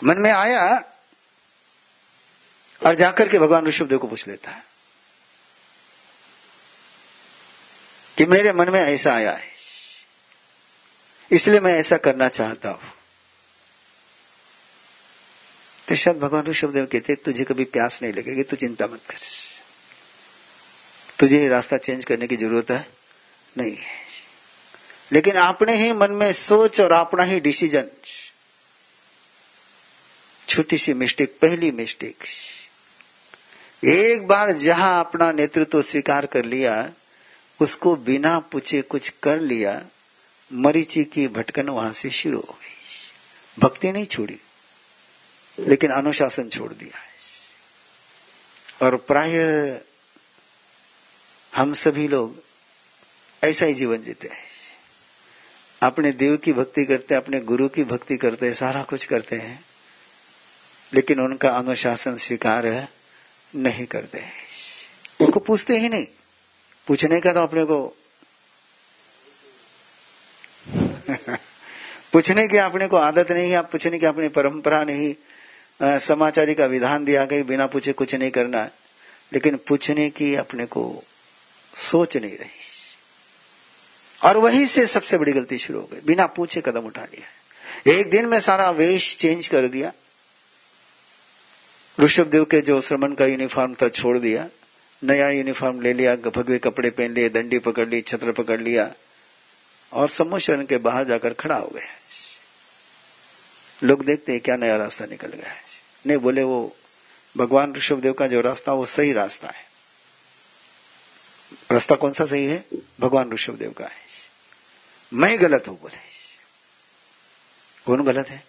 मन में आया और जाकर के भगवान ऋषभदेव को पूछ लेता है कि मेरे मन में ऐसा आया है, इसलिए मैं ऐसा करना चाहता हूँ। तो शायद भगवान ऋषभदेव कहते तुझे कभी प्यास नहीं लगेगी, तू चिंता मत कर। तुझे रास्ता चेंज करने की ज़रूरत है? नहीं। है लेकिन अपने ही मन में सोच और अपना ही डिसीज़न। छोटी सी मिस्टेक, पहली मिस्टेक। एक बार जहाँ अपना नेतृत्व स्वीकार कर लिया, उसको बिना पूछे कुछ कर लिया, मरीची की भटकन वहाँ से शुरू हो गई। भक्ति नहीं छोड़ी। लेकिन अनुशासन छोड़ दिया है। और प्राय हम सभी लोग ऐसा ही जीवन जीते हैं। अपने देव की भक्ति करते हैं अपने गुरु की भक्ति करते हैं सारा कुछ करते हैं। लेकिन उनका अनुशासन स्वीकार नहीं करते हैं। उनको पूछते ही नहीं। पूछने का तो अपने को पूछने की अपने को आदत नहीं है आप पूछने की अपनी परंपरा नहीं। समाचारी का विधान दिया गई बिना पूछे कुछ नहीं करना है। लेकिन पूछने की अपने को सोच नहीं रही। और वहीं से सबसे बड़ी गलती शुरू हो गई। बिना पूछे कदम उठा लिया। एक दिन में सारा वेश चेंज कर दिया। ऋषभ देव के जो श्रमण का यूनिफॉर्म था, छोड़ दिया। नया यूनिफॉर्म ले लिया, भगवे कपड़े पहन लिए, दंडी पकड़ ली, छत्र पकड़ लिया। और समूह के बाहर जाकर खड़ा हो गया। लोग देखते हैं क्या नया रास्ता निकल गया है। नहीं, बोले वो भगवान ऋषभ देव का जो रास्ता, वो सही रास्ता है। रास्ता कौन सा सही है? भगवान ऋषभ देव का है। मैं गलत हूँ, बोले। कौन गलत है?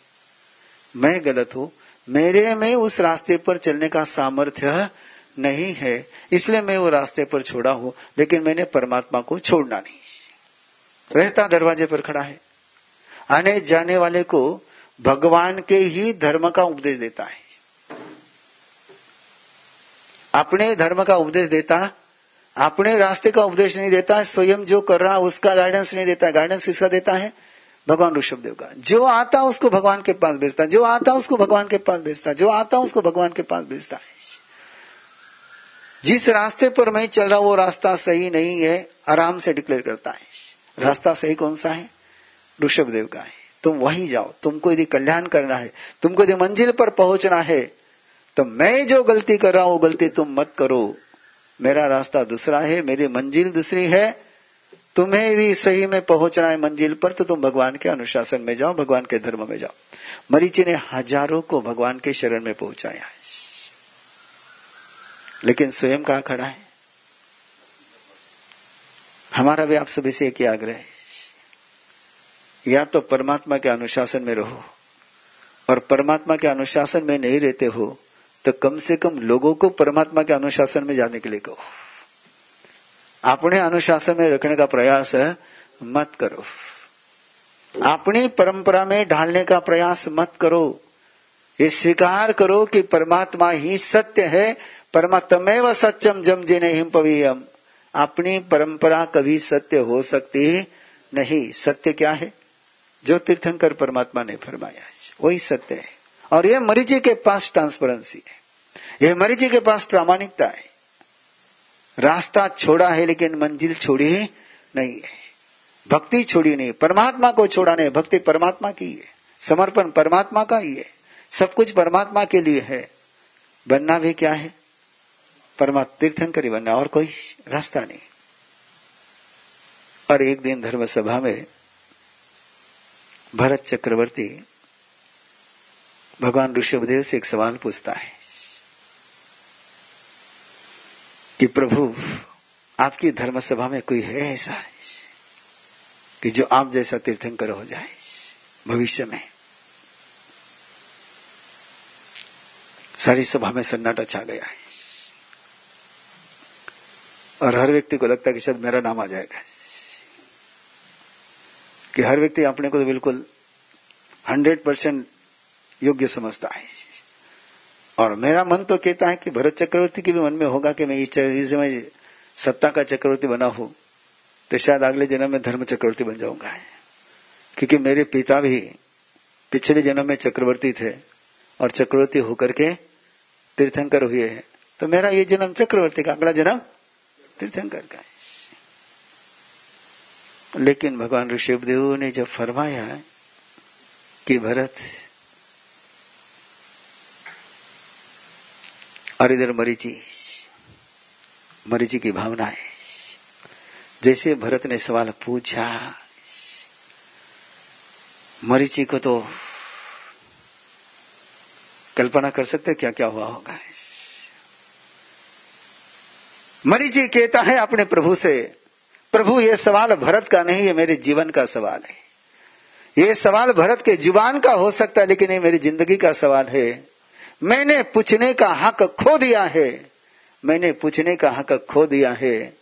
मैं गलत हूँ। मेरे में उस रास्ते पर चलने का सामर्थ्य नहीं है, इसलिए मैं वो रास्ते पर छोड़ा हूँ, लेकिन मैंने परमात्मा को छोड़ना नहीं। रहता दरवाजे पर खड़ा है। आने जाने वाले को भगवान के ही धर्म का उपदेश देता है। अपने धर्म का उपदेश देता, अपने रास्ते का उपदेश नहीं देता, स्वयं जो कर रहा, उसका गाइडेंस नहीं देता। गाइडेंस किसका देता है? भगवान ऋषभ देव का। जो आता, उसको भगवान के पास भेजता। जो आता, उसको भगवान के पास भेजता। जो आता, उसको भगवान के पास भेजता है। जिस रास्ते पर मैं चल रहा वो रास्ता सही नहीं है, आराम से डिक्लेयर करता है। रास्ता सही कौन सा है? ऋषभ देव का है। तुम वहीं जाओ, तुमको यदि कल्याण करना है, तुमको यदि मंजिल पर पहुँचना है तो मैं जो गलती कर रहा हूँ, वो गलती तुम मत करो। मेरा रास्ता दूसरा है, मेरी मंजिल दूसरी है। तुम्हें यदि सही में पहुँचना है मंजिल पर तो तुम भगवान के अनुशासन में जाओ, भगवान के धर्म में जाओ। मरीची ने हज़ारों को भगवान के शरण में पहुँचाया। है लेकिन स्वयं कहा खड़ा है? हमारा भी आप सभी से एक ही आग्रह है। या तो परमात्मा के अनुशासन में रहो और परमात्मा के अनुशासन में नहीं रहते हो तो कम से कम लोगों को परमात्मा के अनुशासन में जाने के लिए कहो। अपने अनुशासन में रखने का प्रयास मत करो। अपनी परंपरा में ढालने का प्रयास मत करो। ये स्वीकार करो कि परमात्मा ही सत्य है परमात्मे व सत्यम जम जिने हिम पवीयम। अपनी परंपरा कभी सत्य हो सकती नहीं। सत्य क्या है? जो तीर्थंकर परमात्मा ने फरमाया वही सत्य है। और यह मरीजी के पास ट्रांसपेरेंसी है। यह मरीजी के पास प्रामाणिकता है। रास्ता छोड़ा है, लेकिन मंजिल छोड़ी नहीं है। भक्ति छोड़ी नहीं परमात्मा को छोड़ा नहीं भक्ति परमात्मा की है। समर्पण परमात्मा का ही है। सब कुछ परमात्मा के लिए है। बनना भी क्या है? परमात्मा तीर्थंकर बनना। और कोई रास्ता नहीं। और एक दिन धर्म सभा में भरत चक्रवर्ती भगवान ऋषभदेव से एक सवाल पूछता है कि प्रभु, आपकी धर्म सभा में कोई है ऐसा? कि जो आप जैसा तीर्थंकर हो जाए भविष्य में? सारी सभा में सन्नाटा छा गया है। और हर व्यक्ति को लगता है कि शायद मेरा नाम आ जाएगा। कि हर व्यक्ति अपने को तो बिल्कुल हंड्रेड परसेंट योग्य समझता है। और मेरा मन तो कहता है कि भरत चक्रवर्ती के भी मन में होगा कि मैं इस मैं सत्ता का चक्रवर्ती बना हूँ तो शायद अगले जन्म में धर्म चक्रवर्ती बन जाऊँगा क्योंकि मेरे पिता भी पिछले जन्म में चक्रवर्ती थे और चक्रवर्ती होकर के तीर्थंकर हुए हैं। तो मेरा ये जन्म चक्रवर्ती का, अगला जन्म तीर्थंकर का है। लेकिन भगवान ऋषभदेव ने जब फरमाया कि भरत, और इधर मरीची मरीची की भावना है जैसे भरत ने सवाल पूछा, मरीची को तो कल्पना कर सकते क्या क्या हुआ होगा। मरीची कहता है अपने प्रभु से प्रभु, ये सवाल भरत का नहीं है मेरे जीवन का सवाल है। ये सवाल भरत के ज़ुबान का हो सकता है, लेकिन ये मेरी ज़िंदगी का सवाल है। मैंने पूछने का हक खो दिया है। मैंने पूछने का हक खो दिया है।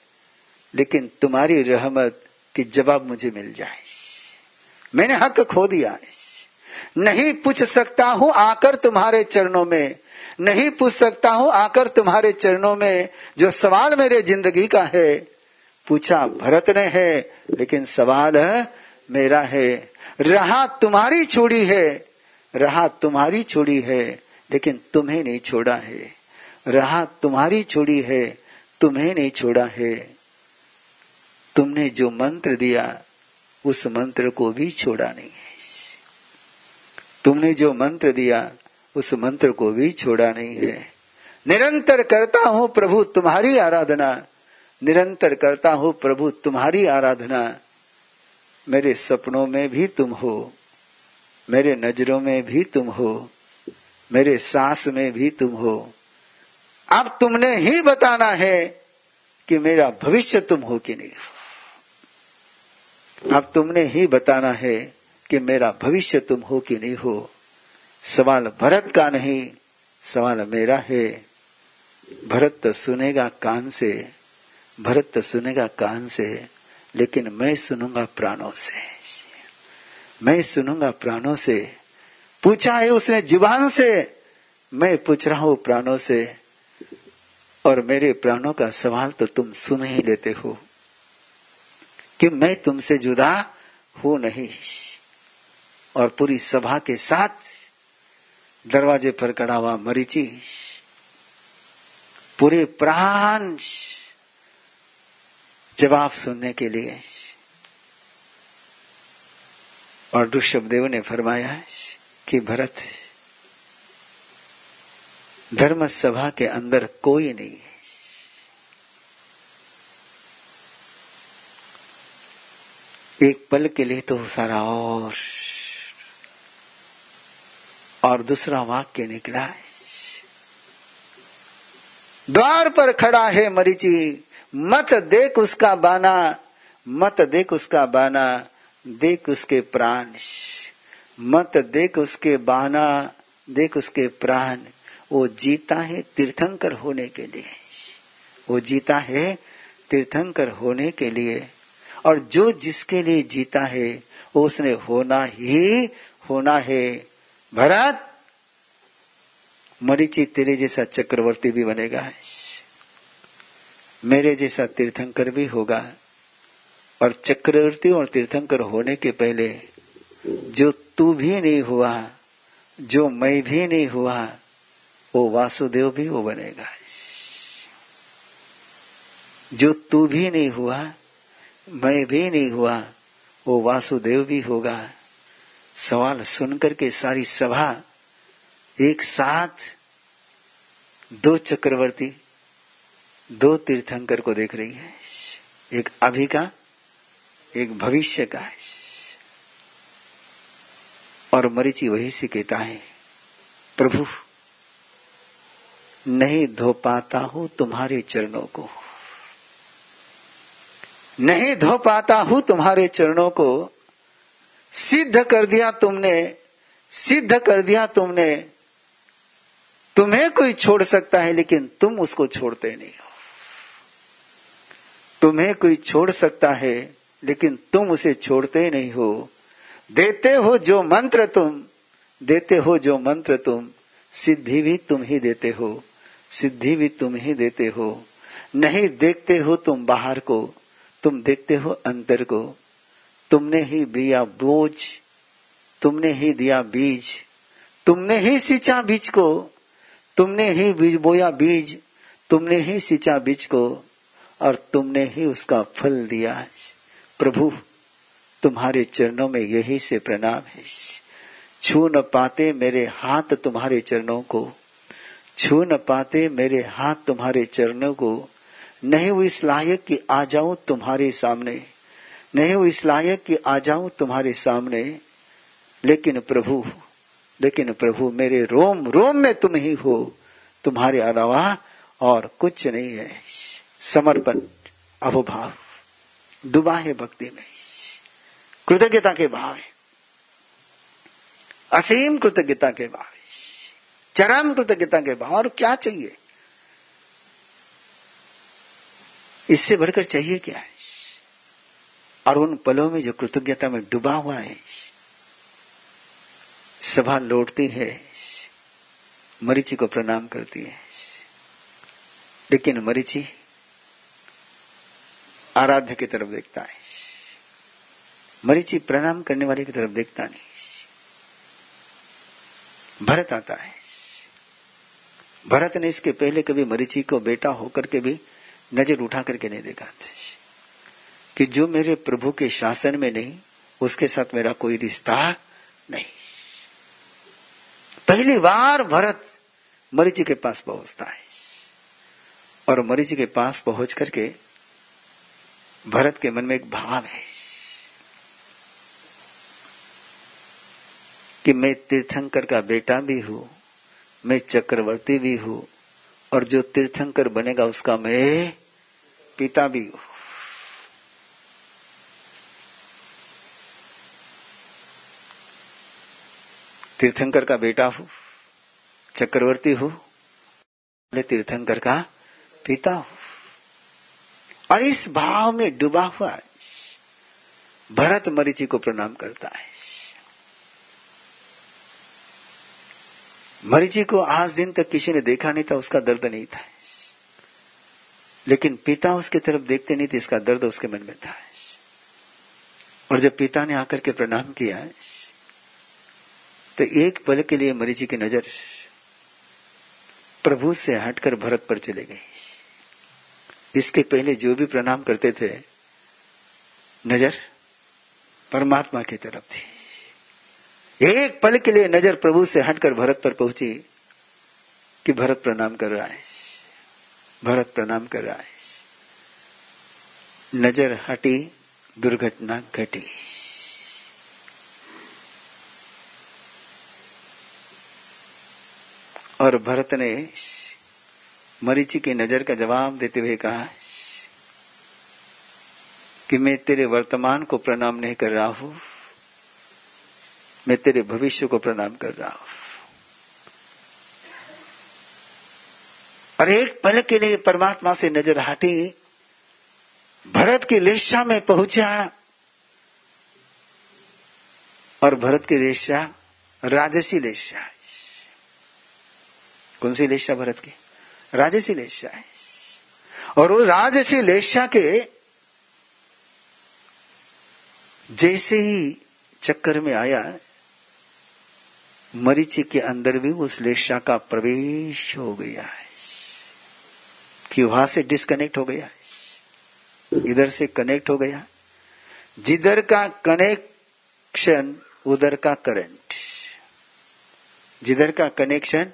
लेकिन तुम्हारी रहमत की जवाब मुझे मिल जाए। मैंने हक खो दिया है। नहीं पूछ सकता हूँ आकर तुम्हारे चरणों में। नहीं पूछ सकता हूँ आकर तुम्हारे चरणों में, जो सवाल मेरे ज़िंदगी का है। पूछा, भरत ने है? लेकिन सवाल मेरा है। रहा तुम्हारी छोड़ी है। रहा तुम्हारी छोड़ी है, लेकिन तुम्हें नहीं छोड़ा है। रहा तुम्हारी छोड़ी है, तुम्हें नहीं छोड़ा है। तुमने जो मंत्र दिया, उस मंत्र को भी छोड़ा नहीं है। तुमने जो मंत्र दिया, उस मंत्र को भी छोड़ा नहीं है। निरंतर करता हूँ प्रभु तुम्हारी आराधना। निरंतर करता हूँ प्रभु, तुम्हारी आराधना मेरे सपनों में भी तुम हो, मेरे नज़रों में भी तुम हो, मेरे सांस में भी तुम हो। अब तुमने ही बताना है कि मेरा भविष्य तुम हो कि नहीं। अब तुमने ही बताना है कि मेरा भविष्य तुम हो कि नहीं हो। सवाल भरत का नहीं, सवाल मेरा है। भरत तो सुनेगा कान से। भरत तो सुनेगा कान से, लेकिन मैं सुनूँगा प्राणों से। मैं सुनूँगा प्राणों से। पूछा है उसने जीवान से। मैं पूछ रहा हूँ प्राणों से। और मेरे प्राणों का सवाल तो तुम सुन ही लेते हो कि मैं तुमसे जुदा हूँ नहीं। और पूरी सभा के साथ दरवाजे पर खड़ा हुआ मरीची पूरे प्राण जवाब सुनने के लिए। और ऋषभदेव ने फरमाया कि भरत धर्म सभा के अंदर कोई नहीं है। एक पल के लिए तो सारा और और दूसरा वाक्य निकला है। द्वार पर खड़ा है मरीची। मत देख उसका बाना, मत देख उसका बाना, देख उसके प्राण। मत देख उसके बाना, देख उसके प्राण। वो जीता है तीर्थंकर होने के लिए। वो जीता है तीर्थंकर होने के लिए। और जो जिसके लिए जीता है उसने होना ही, होना है। भरत, मरीची तेरे जैसा चक्रवर्ती भी बनेगा। मेरे जैसा तीर्थंकर भी होगा। और चक्रवर्ती और तीर्थंकर होने के पहले जो तू भी नहीं हुआ, जो मैं भी नहीं हुआ, वो वासुदेव भी वो बनेगा। जो तू भी नहीं हुआ, मैं भी नहीं हुआ, वो वासुदेव भी होगा। सवाल सुनकर के सारी सभा एक साथ, दो चक्रवर्ती दो तीर्थंकर को देख रही है। एक अभी का, एक भविष्य का है। और मरीची वही से कहता है। प्रभु, नहीं धो पाता हूँ तुम्हारे चरणों को। नहीं धो पाता हूँ तुम्हारे चरणों को। सिद्ध कर दिया तुमने, सिद्ध कर दिया तुमने। तुम्हें कोई छोड़ सकता है, लेकिन तुम उसको छोड़ते नहीं तुम्हें कोई छोड़ सकता है, लेकिन तुम उसे छोड़ते नहीं हो। देते हो जो मंत्र तुम, देते हो जो मंत्र तुम, सिद्धि भी तुम ही देते हो, सिद्धि भी तुम ही देते हो। नहीं देखते हो तुम बाहर को, तुम देखते हो अंतर को। तुमने ही दिया बोझ, तुमने ही दिया बीज, तुमने ही सिंचा बीज को, तुमने ही बीज बोया बीज, तुमने ही सिंचा बीज को। और तुमने ही उसका फल दिया प्रभु, तुम्हारे चरणों में यही से प्रणाम है। छू न पाते मेरे हाथ तुम्हारे चरणों को। छू न पाते मेरे हाथ तुम्हारे चरणों को। नहीं हुई इस लायक कि आ जाऊँ तुम्हारे सामने। नहीं हुई इस लायक कि आ जाऊँ तुम्हारे सामने। लेकिन प्रभु लेकिन प्रभु, मेरे रोम रोम में तुम ही हो। तुम्हारे अलावा और कुछ नहीं है। समर्पण अवभाव डूबा है भक्ति में। कृतज्ञता के भाव है। असीम कृतज्ञता के भाव चरम कृतज्ञता के भाव और क्या चाहिए? इससे बढ़कर चाहिए क्या है? और उन पलों में जो कृतज्ञता में डूबा हुआ है, सभा लौटती है, मरीची को प्रणाम करती है। लेकिन मरीची आराध्य की तरफ़ देखता है। मरीची प्रणाम करने वाले की तरफ़ देखता नहीं। भरत आता है। भरत ने इसके पहले कभी मरीची को बेटा होकर के भी नज़र उठा करके नहीं देखा। कि जो मेरे प्रभु के शासन में नहीं, उसके साथ मेरा कोई रिश्ता नहीं। पहली बार भरत मरीची के पास पहुँचता है। और मरीची के पास पहुँच करके भरत के मन में एक भाव है कि मैं तीर्थंकर का बेटा भी हूँ, मैं चक्रवर्ती भी हूँ, और जो तीर्थंकर बनेगा उसका मैं पिता भी हूँ। तीर्थंकर का बेटा हूँ, चक्रवर्ती हूँ तीर्थंकर का पिता हूँ। और इस भाव में डूबा हुआ भरत मरीची को प्रणाम करता है। मरीची को आज दिन तक किसी ने देखा नहीं था, उसका दर्द नहीं था। लेकिन पिता उसके तरफ़ देखते नहीं थे, इसका दर्द उसके मन में था। और जब पिता ने आकर के प्रणाम किया तो एक पल के लिए मरीची की नज़र प्रभु से हटकर भरत पर चले गई। इसके पहले जो भी प्रणाम करते थे, नज़र परमात्मा की तरफ़ थी। एक पल के लिए नज़र प्रभु से हटकर भरत पर पहुँची कि भरत प्रणाम कर रहा है। भरत प्रणाम कर रहा है। नज़र हटी, दुर्घटना घटी। और भरत ने मरीची की नज़र का जवाब देते हुए कहा कि मैं तेरे वर्तमान को प्रणाम नहीं कर रहा हूँ। मैं तेरे भविष्य को प्रणाम कर रहा हूँ। और एक पल के लिए परमात्मा से नज़र हटी, भरत की रेशा में पहुँचा और भरत की रेशा राजसी रेशा। कौन सी रेशा भरत की? राजसी लेशा है। और वो राजसी लेशा के जैसे ही चक्कर में आया, मरीची के अंदर भी उस लेशा का प्रवेश हो गया है। कि वहाँ से डिस्कनेक्ट हो गया इधर से कनेक्ट हो गया। जिधर का कनेक्शन उधर का करंट जिधर का कनेक्शन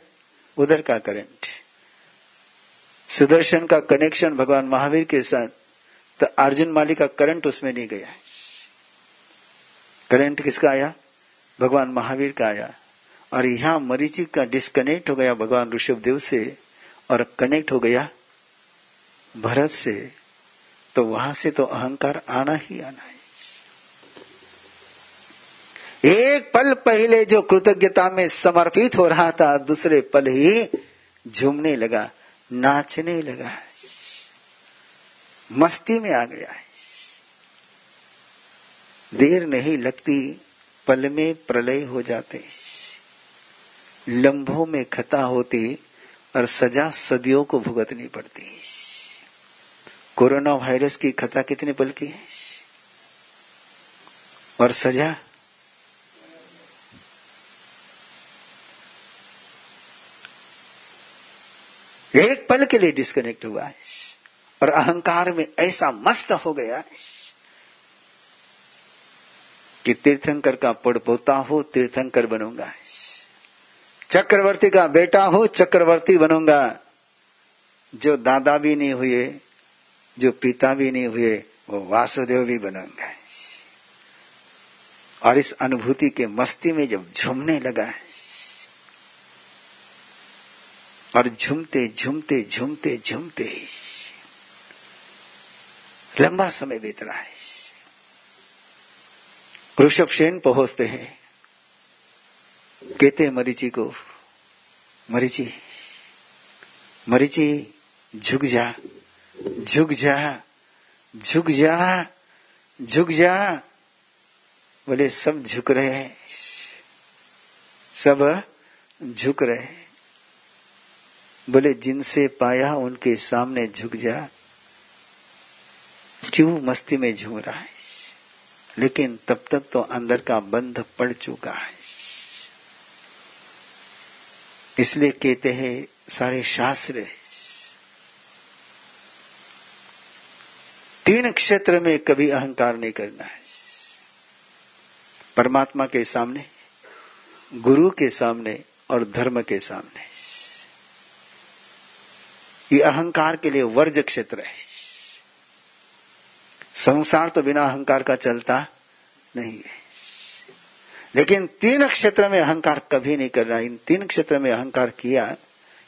उधर का करंट सुदर्शन का कनेक्शन भगवान महावीर के साथ तो अर्जुन माली का करंट उसमें नहीं गया करंट किसका आया? भगवान महावीर का आया। और यहाँ मरीची का डिस्कनेक्ट हो गया भगवान ऋषभ देव से, और कनेक्ट हो गया भरत से। तो वहाँ से तो अहंकार आना ही आना है। एक पल पहले जो कृतज्ञता में समर्पित हो रहा था, दूसरे पल ही झूमने लगा। नाचने लगा। है मस्ती में आ गया। है देर नहीं लगती, पल में प्रलय हो जाते। लंबों में खता होती और सजा सदियों को भुगतनी पड़ती। कोरोना वायरस की खता कितने पल की है? और सजा एक पल के लिए डिस्कनेक्ट हुआ है। और अहंकार में ऐसा मस्त हो गया है कि तीर्थंकर का पड़ पोता हो, तीर्थंकर बनूँगा। चक्रवर्ती का बेटा हो, चक्रवर्ती बनूँगा। जो दादा भी नहीं हुए, जो पिता भी नहीं हुए, वो वासुदेव भी बनूँगा। और इस अनुभूति के मस्ती में जब झूमने लगा है और झूमते झूमते झूमते झूमते लंबा समय बीत रहा है। ऋषभ सेन पहुँचते हैं। कहते मरीची को, मरीची मरीची, झुक जा झुक जा झुक जा झुक जा। बोले, सब झुक रहे हैं। सब झुक रहे हैं। बोले, जिनसे पाया उनके सामने झुक जा। क्यों मस्ती में झूम रहा है? लेकिन तब तक तो अंदर का बंध पड़ चुका है। इसलिए कहते हैं, सारे शास्त्र तीन क्षेत्र में कभी अहंकार नहीं करना है। परमात्मा के सामने, गुरु के सामने और धर्म के सामने। ये अहंकार के लिए वर्ज क्षेत्र है। संसार तो बिना अहंकार का चलता नहीं है। लेकिन तीन क्षेत्र में अहंकार कभी नहीं कर रहा। इन तीन क्षेत्र में अहंकार किया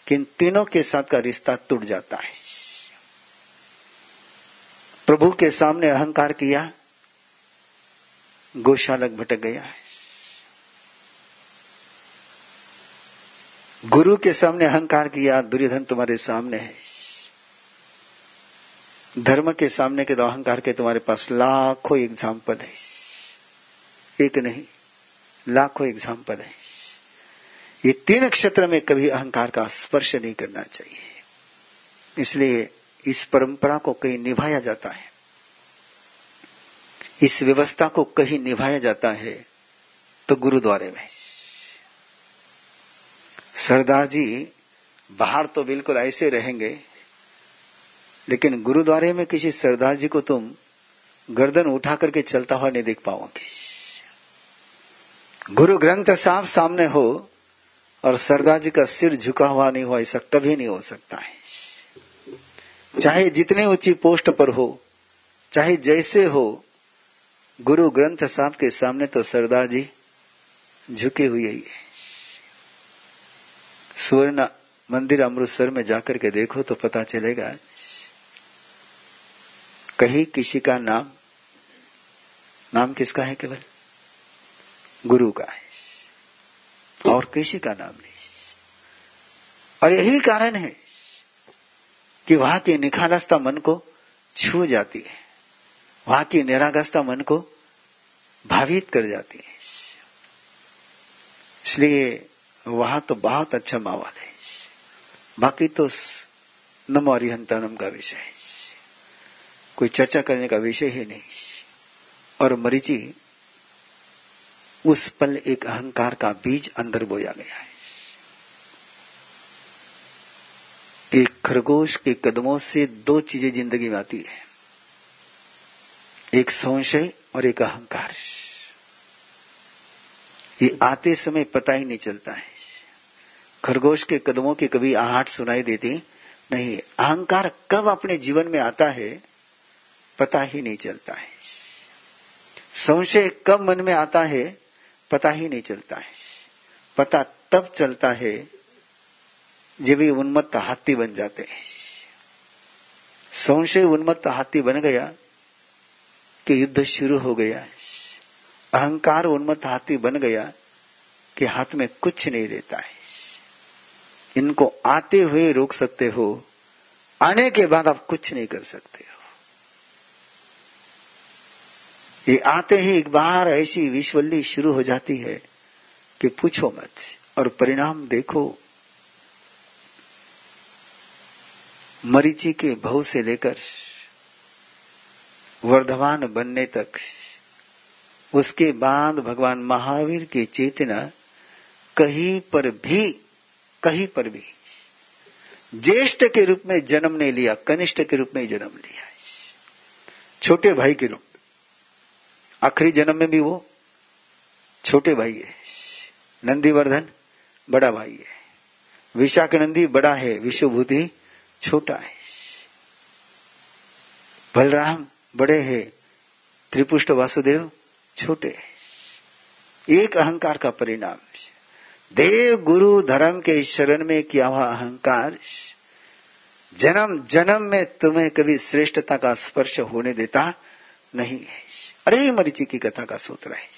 कि इन तीनों के साथ का रिश्ता टूट जाता है। प्रभु के सामने अहंकार किया, गोशालक भटक गया है। गुरु के सामने अहंकार किया दुर्योधन तुम्हारे सामने है। धर्म के सामने के तो अहंकार के तुम्हारे पास लाखों एग्ज़ाम्पल है। एक नहीं, लाखों एग्ज़ाम्पल है। ये तीन क्षेत्र में कभी अहंकार का स्पर्श नहीं करना चाहिए। इसलिए इस परंपरा को कहीं निभाया जाता है। इस व्यवस्था को कहीं निभाया जाता है तो गुरुद्वारे में। सरदार जी, बाहर तो बिल्कुल ऐसे रहेंगे, लेकिन गुरुद्वारे में किसी सरदार जी को तुम गर्दन उठा करके चलता हुआ नहीं देख पाओगे। गुरु ग्रंथ साफ़ सामने हो और सरदार जी का सिर झुका हुआ नहीं हो ऐसा कभी नहीं हो सकता है। चाहे जितने ऊँची पोस्ट पर हो, चाहे जैसे हो, गुरु ग्रंथ साहब के सामने तो सरदार जी झुके हुए ही है। स्वर्ण मंदिर अमृतसर में जाकर के देखो तो पता चलेगा। कहीं किसी का नाम नाम किसका है केवल? गुरु का है। और किसी का नाम नहीं। और यही कारण है कि वहाँ की निखालस्ता मन को छू जाती है। वहाँ की निरागस्ता मन को भावित कर जाती है। इसलिए वहाँ तो बहुत अच्छा माहौल है। बाकी तो नमो अरिहंतनम का विषय है। कोई चर्चा करने का विषय ही नहीं। और मरीची, उस पल एक अहंकार का बीज अंदर बोया गया है। एक खरगोश के कदमों से दो चीज़ें ज़िंदगी में आती है। एक संशय और एक अहंकार। ये आते समय पता ही नहीं चलता है। खरगोश के कदमों की कभी आहट सुनाई देती नहीं। अहंकार कब अपने जीवन में आता है, पता ही नहीं चलता है। संशय कब मन में आता है, पता ही नहीं चलता है। पता तब चलता है, जब ये उन्मत्त हाथी बन जाते हैं। संशय उन्मत्त हाथी बन गया कि युद्ध शुरू हो गया है। अहंकार उन्मत्त हाथी बन गया कि हाथ में कुछ नहीं रहता है। इनको आते हुए रोक सकते हो, आने के बाद आप कुछ नहीं कर सकते हो। ये आते ही एक बार ऐसी विश्वली शुरू हो जाती है कि पूछो मत और परिणाम देखो। मरीची के भव से लेकर वर्धमान बनने तक, उसके बाद भगवान महावीर की चेतना कहीं पर भी कहीं पर भी। ज्येष्ठ के रूप में जन्म नहीं लिया, कनिष्ठ के रूप में ही जन्म लिया छोटे भाई के रूप आखिरी जन्म में भी वो छोटे भाई है। नंदीवर्धन बड़ा भाई है। विशाख नंदी बड़ा है। विश्वभूति छोटा है। बलराम बड़े हैं। त्रिपुष्ट वासुदेव छोटे हैं। एक अहंकार का परिणाम देव गुरु धर्म के शरण में किया हुआ अहंकार जन्म जन्म में तुम्हें कभी श्रेष्ठता का स्पर्श होने देता नहीं है। अरे मरीची की कथा का सूत्र है।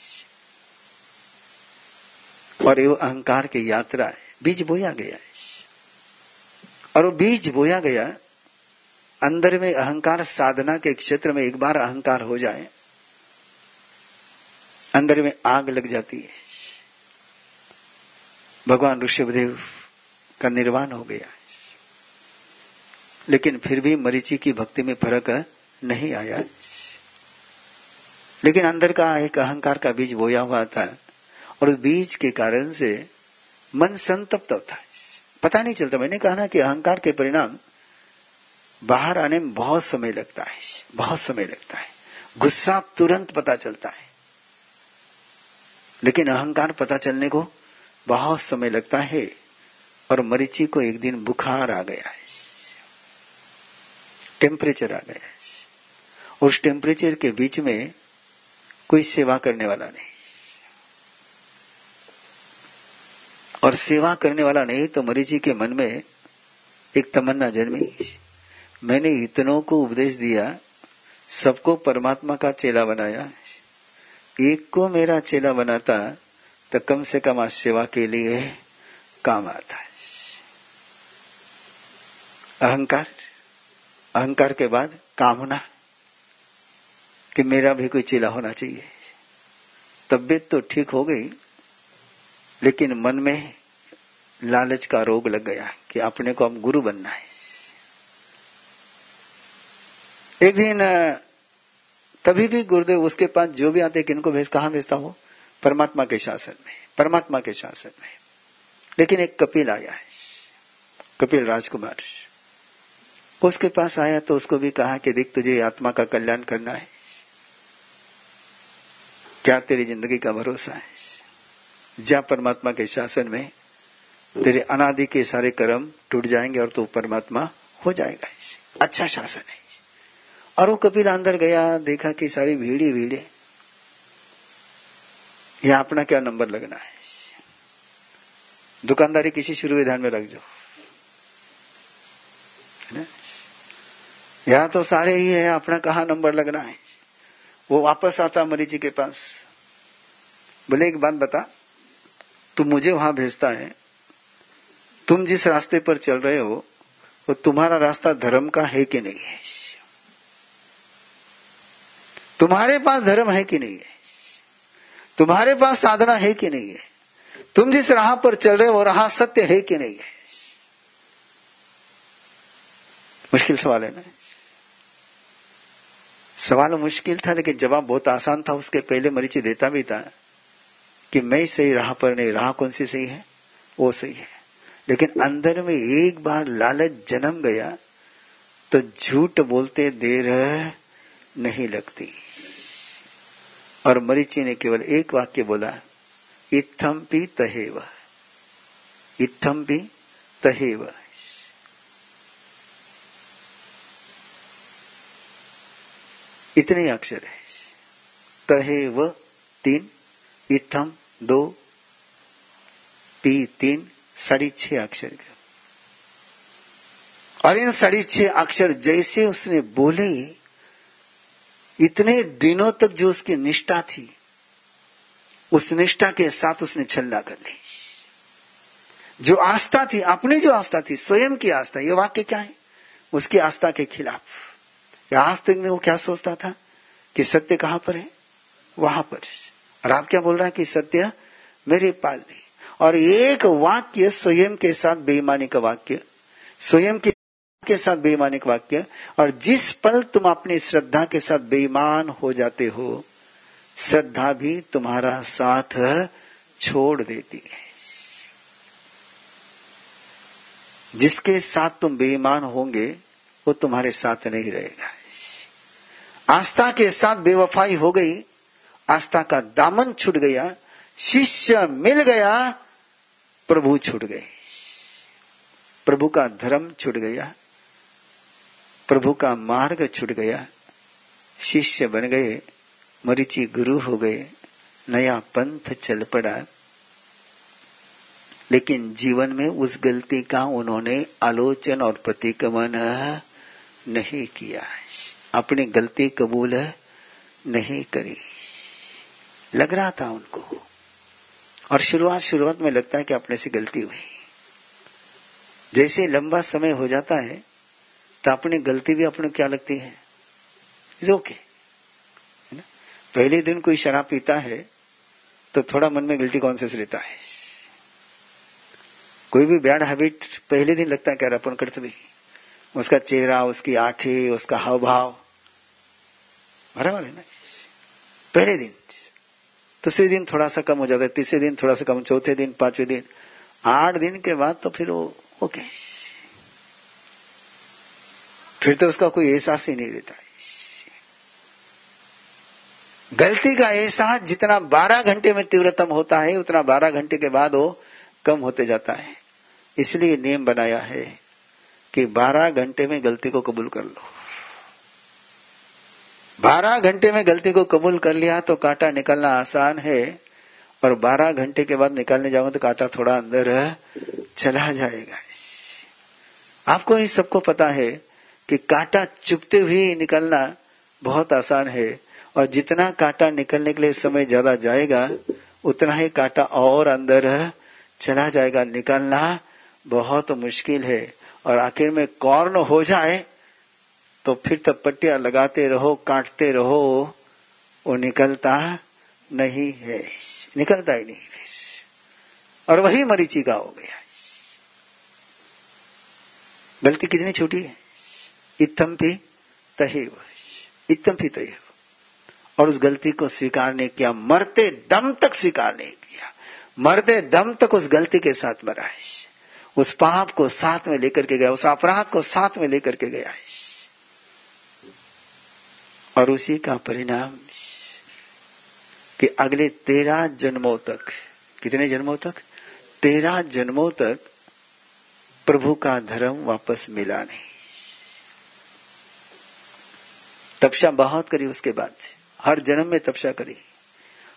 और ये अहंकार की यात्रा है। बीज बोया गया है। और वो बीज बोया गया, अंदर में अहंकार साधना के क्षेत्र में एक बार अहंकार हो जाए, अंदर में आग लग जाती है। भगवान ऋषभदेव का निर्वाण हो गया। लेकिन फिर भी मरीची की भक्ति में फ़र्क नहीं आया। लेकिन अंदर का एक अहंकार का बीज बोया हुआ था और उस बीज के कारण से मन संतप्त है पता नहीं चलता, मैंने कहा ना कि अहंकार के परिणाम बाहर आने में बहुत समय लगता है, बहुत समय लगता है। गुस्सा तुरंत पता चलता है। लेकिन अहंकार पता चलने को बहुत समय लगता है और मरीची को एक दिन बुखार आ गया है। टेम्परेचर आ गया है। उस टेम्परेचर के बीच में कोई सेवा करने वाला नहीं। और सेवा करने वाला नहीं तो मरीजी के मन में एक तमन्ना जन्मी। मैंने इतनों को उपदेश दिया, सबको परमात्मा का चेला बनाया। एक को मेरा चेला बनाता तो कम से कम आज सेवा के लिए काम आता है। अहंकार अहंकार के बाद कामना कि मेरा भी कोई चेला होना चाहिए। तबियत तो ठीक हो गई, लेकिन मन में लालच का रोग लग गया कि अपने को अब गुरु बनना है। एक दिन, तभी भी गुरुदेव उसके पास जो भी आते किनको भेज, कहा भेजता हो? परमात्मा के शासन में, परमात्मा के शासन में। लेकिन एक कपिल आया है, कपिल राजकुमार। उसके पास आया तो उसको भी कहा कि देख, तुझे आत्मा का कल्याण करना है। क्या तेरी ज़िंदगी का भरोसा है? जा परमात्मा के शासन में, तेरे अनादि के सारे कर्म टूट जाएँगे और तू परमात्मा हो जाएगा। अच्छा शासन है। और वो कपिल अंदर गया, देखा कि सारी भीड़ी भीड़े यह अपना क्या नंबर लगना है? दुकानदारी किसी शुरू विधान में रख जाओ है यहाँ तो सारे ही है, अपना कहा नंबर लगना है? वो वापस आता मरीज़ के पास। बोले, एक बात बता, तू मुझे वहाँ भेजता है। तुम जिस रास्ते पर चल रहे हो, वो तुम्हारा रास्ता धर्म का है कि नहीं है? तुम्हारे पास धर्म है कि नहीं है? तुम्हारे पास साधना है कि नहीं है? तुम जिस राह पर चल रहे हो, वो राह सत्य है कि नहीं है? मुश्किल सवाल है ना? सवाल मुश्किल था, लेकिन जवाब बहुत आसान था। उसके पहले मरीची देता भी था कि मैं सही राह पर नहीं, राह कौन सी सही है? वो सही है। लेकिन अंदर में एक बार लालच जन्म गया तो झूठ बोलते देर नहीं लगती। और मरीची ने केवल एक वाक्य बोला, इत्थम भी तहेव, इत्थम भी तहेव। इतने अक्षर है। तहे व तीन इथम दो, पी तीन, साढ़े छह अक्षर का। और इन साढ़े छह अक्षर जैसे उसने बोले इतने दिनों तक जो उसकी निष्ठा थी, उस निष्ठा के साथ उसने छल्ला कर ली। जो आस्था थी, अपनी जो आस्था थी, स्वयं की आस्था, ये वाक्य क्या है? उसकी आस्था के खिलाफ। आज तक में वो क्या सोचता था कि सत्य कहाँ पर है? वहाँ पर। और आप क्या बोल रहे हैं कि सत्य मेरे पास भी। और एक वाक्य स्वयं के साथ बेईमानी का वाक्य, स्वयं के के साथ बेईमानी का वाक्य, और जिस पल तुम अपनी श्रद्धा के साथ बेईमान हो जाते हो, श्रद्धा भी तुम्हारा साथ छोड़ देती है। जिसके साथ तुम बेईमान होंगे, वो तुम्हारे साथ नहीं रहेगा। आस्था के साथ बेवफाई हो गई, आस्था का दामन छूट गया, शिष्य मिल गया, प्रभु छूट गए। प्रभु का धर्म छूट गया। प्रभु का मार्ग छूट गया। शिष्य बन गए, मरीची गुरु हो गए, नया पंथ चल पड़ा। लेकिन जीवन में उस गलती का उन्होंने आलोचन और प्रतिक्रमण नहीं किया। अपनी गलती कबूल नहीं करी। लग रहा था उनको। और शुरुआत शुरुआत में लगता है कि अपने से गलती हुई। जैसे लंबा समय हो जाता है तो अपनी गलती भी अपने क्या लगती है? ओके है ना? पहले दिन कोई शराब पीता है तो थोड़ा मन में गिल्टी कॉन्सियस रहता है। कोई भी बैड हैबिट पहले दिन लगता है क्या अपन करते भी उसका चेहरा, उसकी आँखें, उसका हाव भाव बराबर है ना? पहले दिन। दूसरे दिन थोड़ा सा कम हो जाता है, तीसरे दिन थोड़ा सा कम, चौथे दिन, पाँचवें दिन। आठ दिन के बाद तो फिर वो ओके फिर तो उसका कोई एहसास ही नहीं रहता। गलती का एहसास जितना 12 घंटे में तीव्रतम होता है, उतना 12 घंटे के बाद वो कम होते जाता है। इसलिए नियम बनाया है कि 12 घंटे में गलती को कबूल कर लो। 12 घंटे में गलती को कबूल कर लिया तो कांटा निकलना आसान है और 12 घंटे के बाद निकालने जाऊँगा तो कांटा थोड़ा अंदर चला जाएगा। आपको ही सबको पता है कि कांटा चुपते हुए निकलना बहुत आसान है और जितना कांटा निकलने के लिए समय ज़्यादा जाएगा, उतना ही कांटा और अंदर चला जाएगा। निकलना बहुत मुश्किल है और आखिर में कॉर्न हो जाए तो फिर तो पट्टिया लगाते रहो, काटते रहो, वो निकलता नहीं है। निकलता ही नहीं फिर। और वही मरीचिका हो गया। गलती कितनी छोटी है? इतम भी तहेव इतम भी तहेव। और उस गलती को स्वीकार नहीं किया, मरते दम तक स्वीकार नहीं किया। मरते दम तक उस गलती के साथ मरा है। उस पाप को साथ में लेकर के गया, उस अपराध को साथ में लेकर के गया है। और उसी का परिणाम कि अगले तेरह जन्मों तक, कितने जन्मों तक? तेरह जन्मों तक प्रभु का धर्म वापस मिला नहीं। तपस्या बहुत करी उसके बाद हर जन्म में तपस्या करी।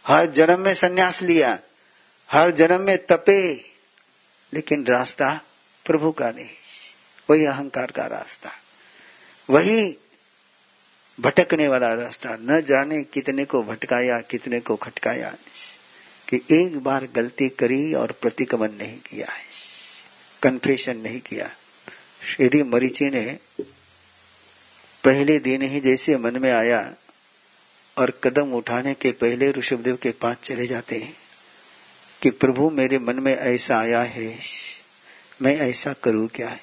हर जन्म में सन्यास लिया। हर जन्म में तपे। लेकिन रास्ता प्रभु का नहीं। वही अहंकार का रास्ता। वही भटकने वाला रास्ता। न जाने कितने को भटकाया, कितने को खटकाया। कि एक बार गलती करी और प्रतिक्रमण नहीं किया। है कन्फेशन नहीं किया। यदि मरीची ने पहले दिन ही जैसे मन में आया और कदम उठाने के पहले ऋषभदेव के पास चले जाते हैं कि प्रभु, मेरे मन में ऐसा आया है, मैं ऐसा करूँ क्या? है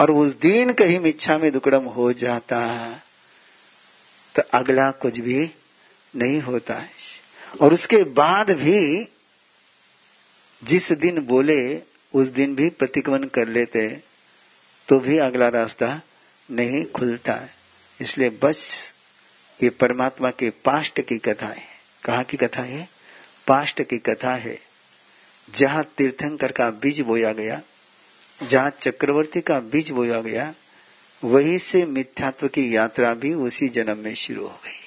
और उस दिन कहीं इच्छा में दुकड़म हो जाता तो अगला कुछ भी नहीं होता। है और उसके बाद भी जिस दिन बोले, उस दिन भी प्रतिक्रमण कर लेते तो भी अगला रास्ता नहीं खुलता है। इसलिए बस ये परमात्मा के पाष्ट की कथा है। कहा की कथा है? पाष्ट की कथा है। जहाँ तीर्थंकर का बीज बोया गया, जहाँ चक्रवर्ती का बीज बोया गया, वही से मिथ्यात्व की यात्रा भी उसी जन्म में शुरू हो गई।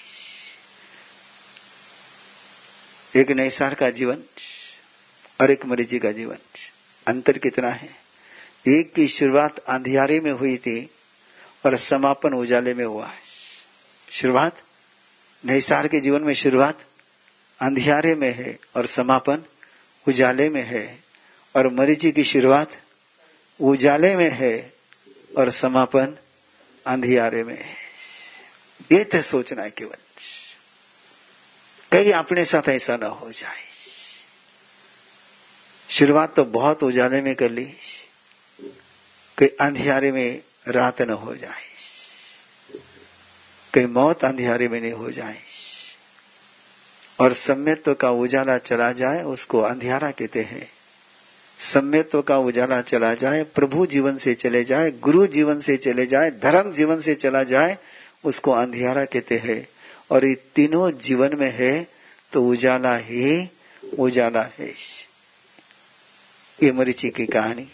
एक नैसार का जीवन और एक मरीजी का जीवन। अंतर कितना है? एक की शुरुआत अंधियारे में हुई थी और समापन उजाले में हुआ है। शुरुआत? नैसार के जीवन में शुरुआत अंधियारे में है और समापन उजाले में है। और मरीजी की शुरुआत उजाले में है और समापन अंधियारे में है। ये तो सोचना है केवल। कहीं अपने साथ ऐसा ना हो जाए। शुरुआत तो बहुत उजाले में कर ली। कहीं अंधियारे में रात न हो जाए। कहीं मौत अंधेरे में नहीं हो जाए। और सम्यत्व का उजाला चला जाए, उसको अंधेरा कहते हैं। सम्यत्व का उजाला चला जाए, प्रभु जीवन से चले जाए, गुरु जीवन से चले जाए, धर्म जीवन से चला जाए, उसको अंधेरा कहते हैं। और ये तीनों जीवन में है तो उजाला ही उजाला है। ये मरीची की कहानी।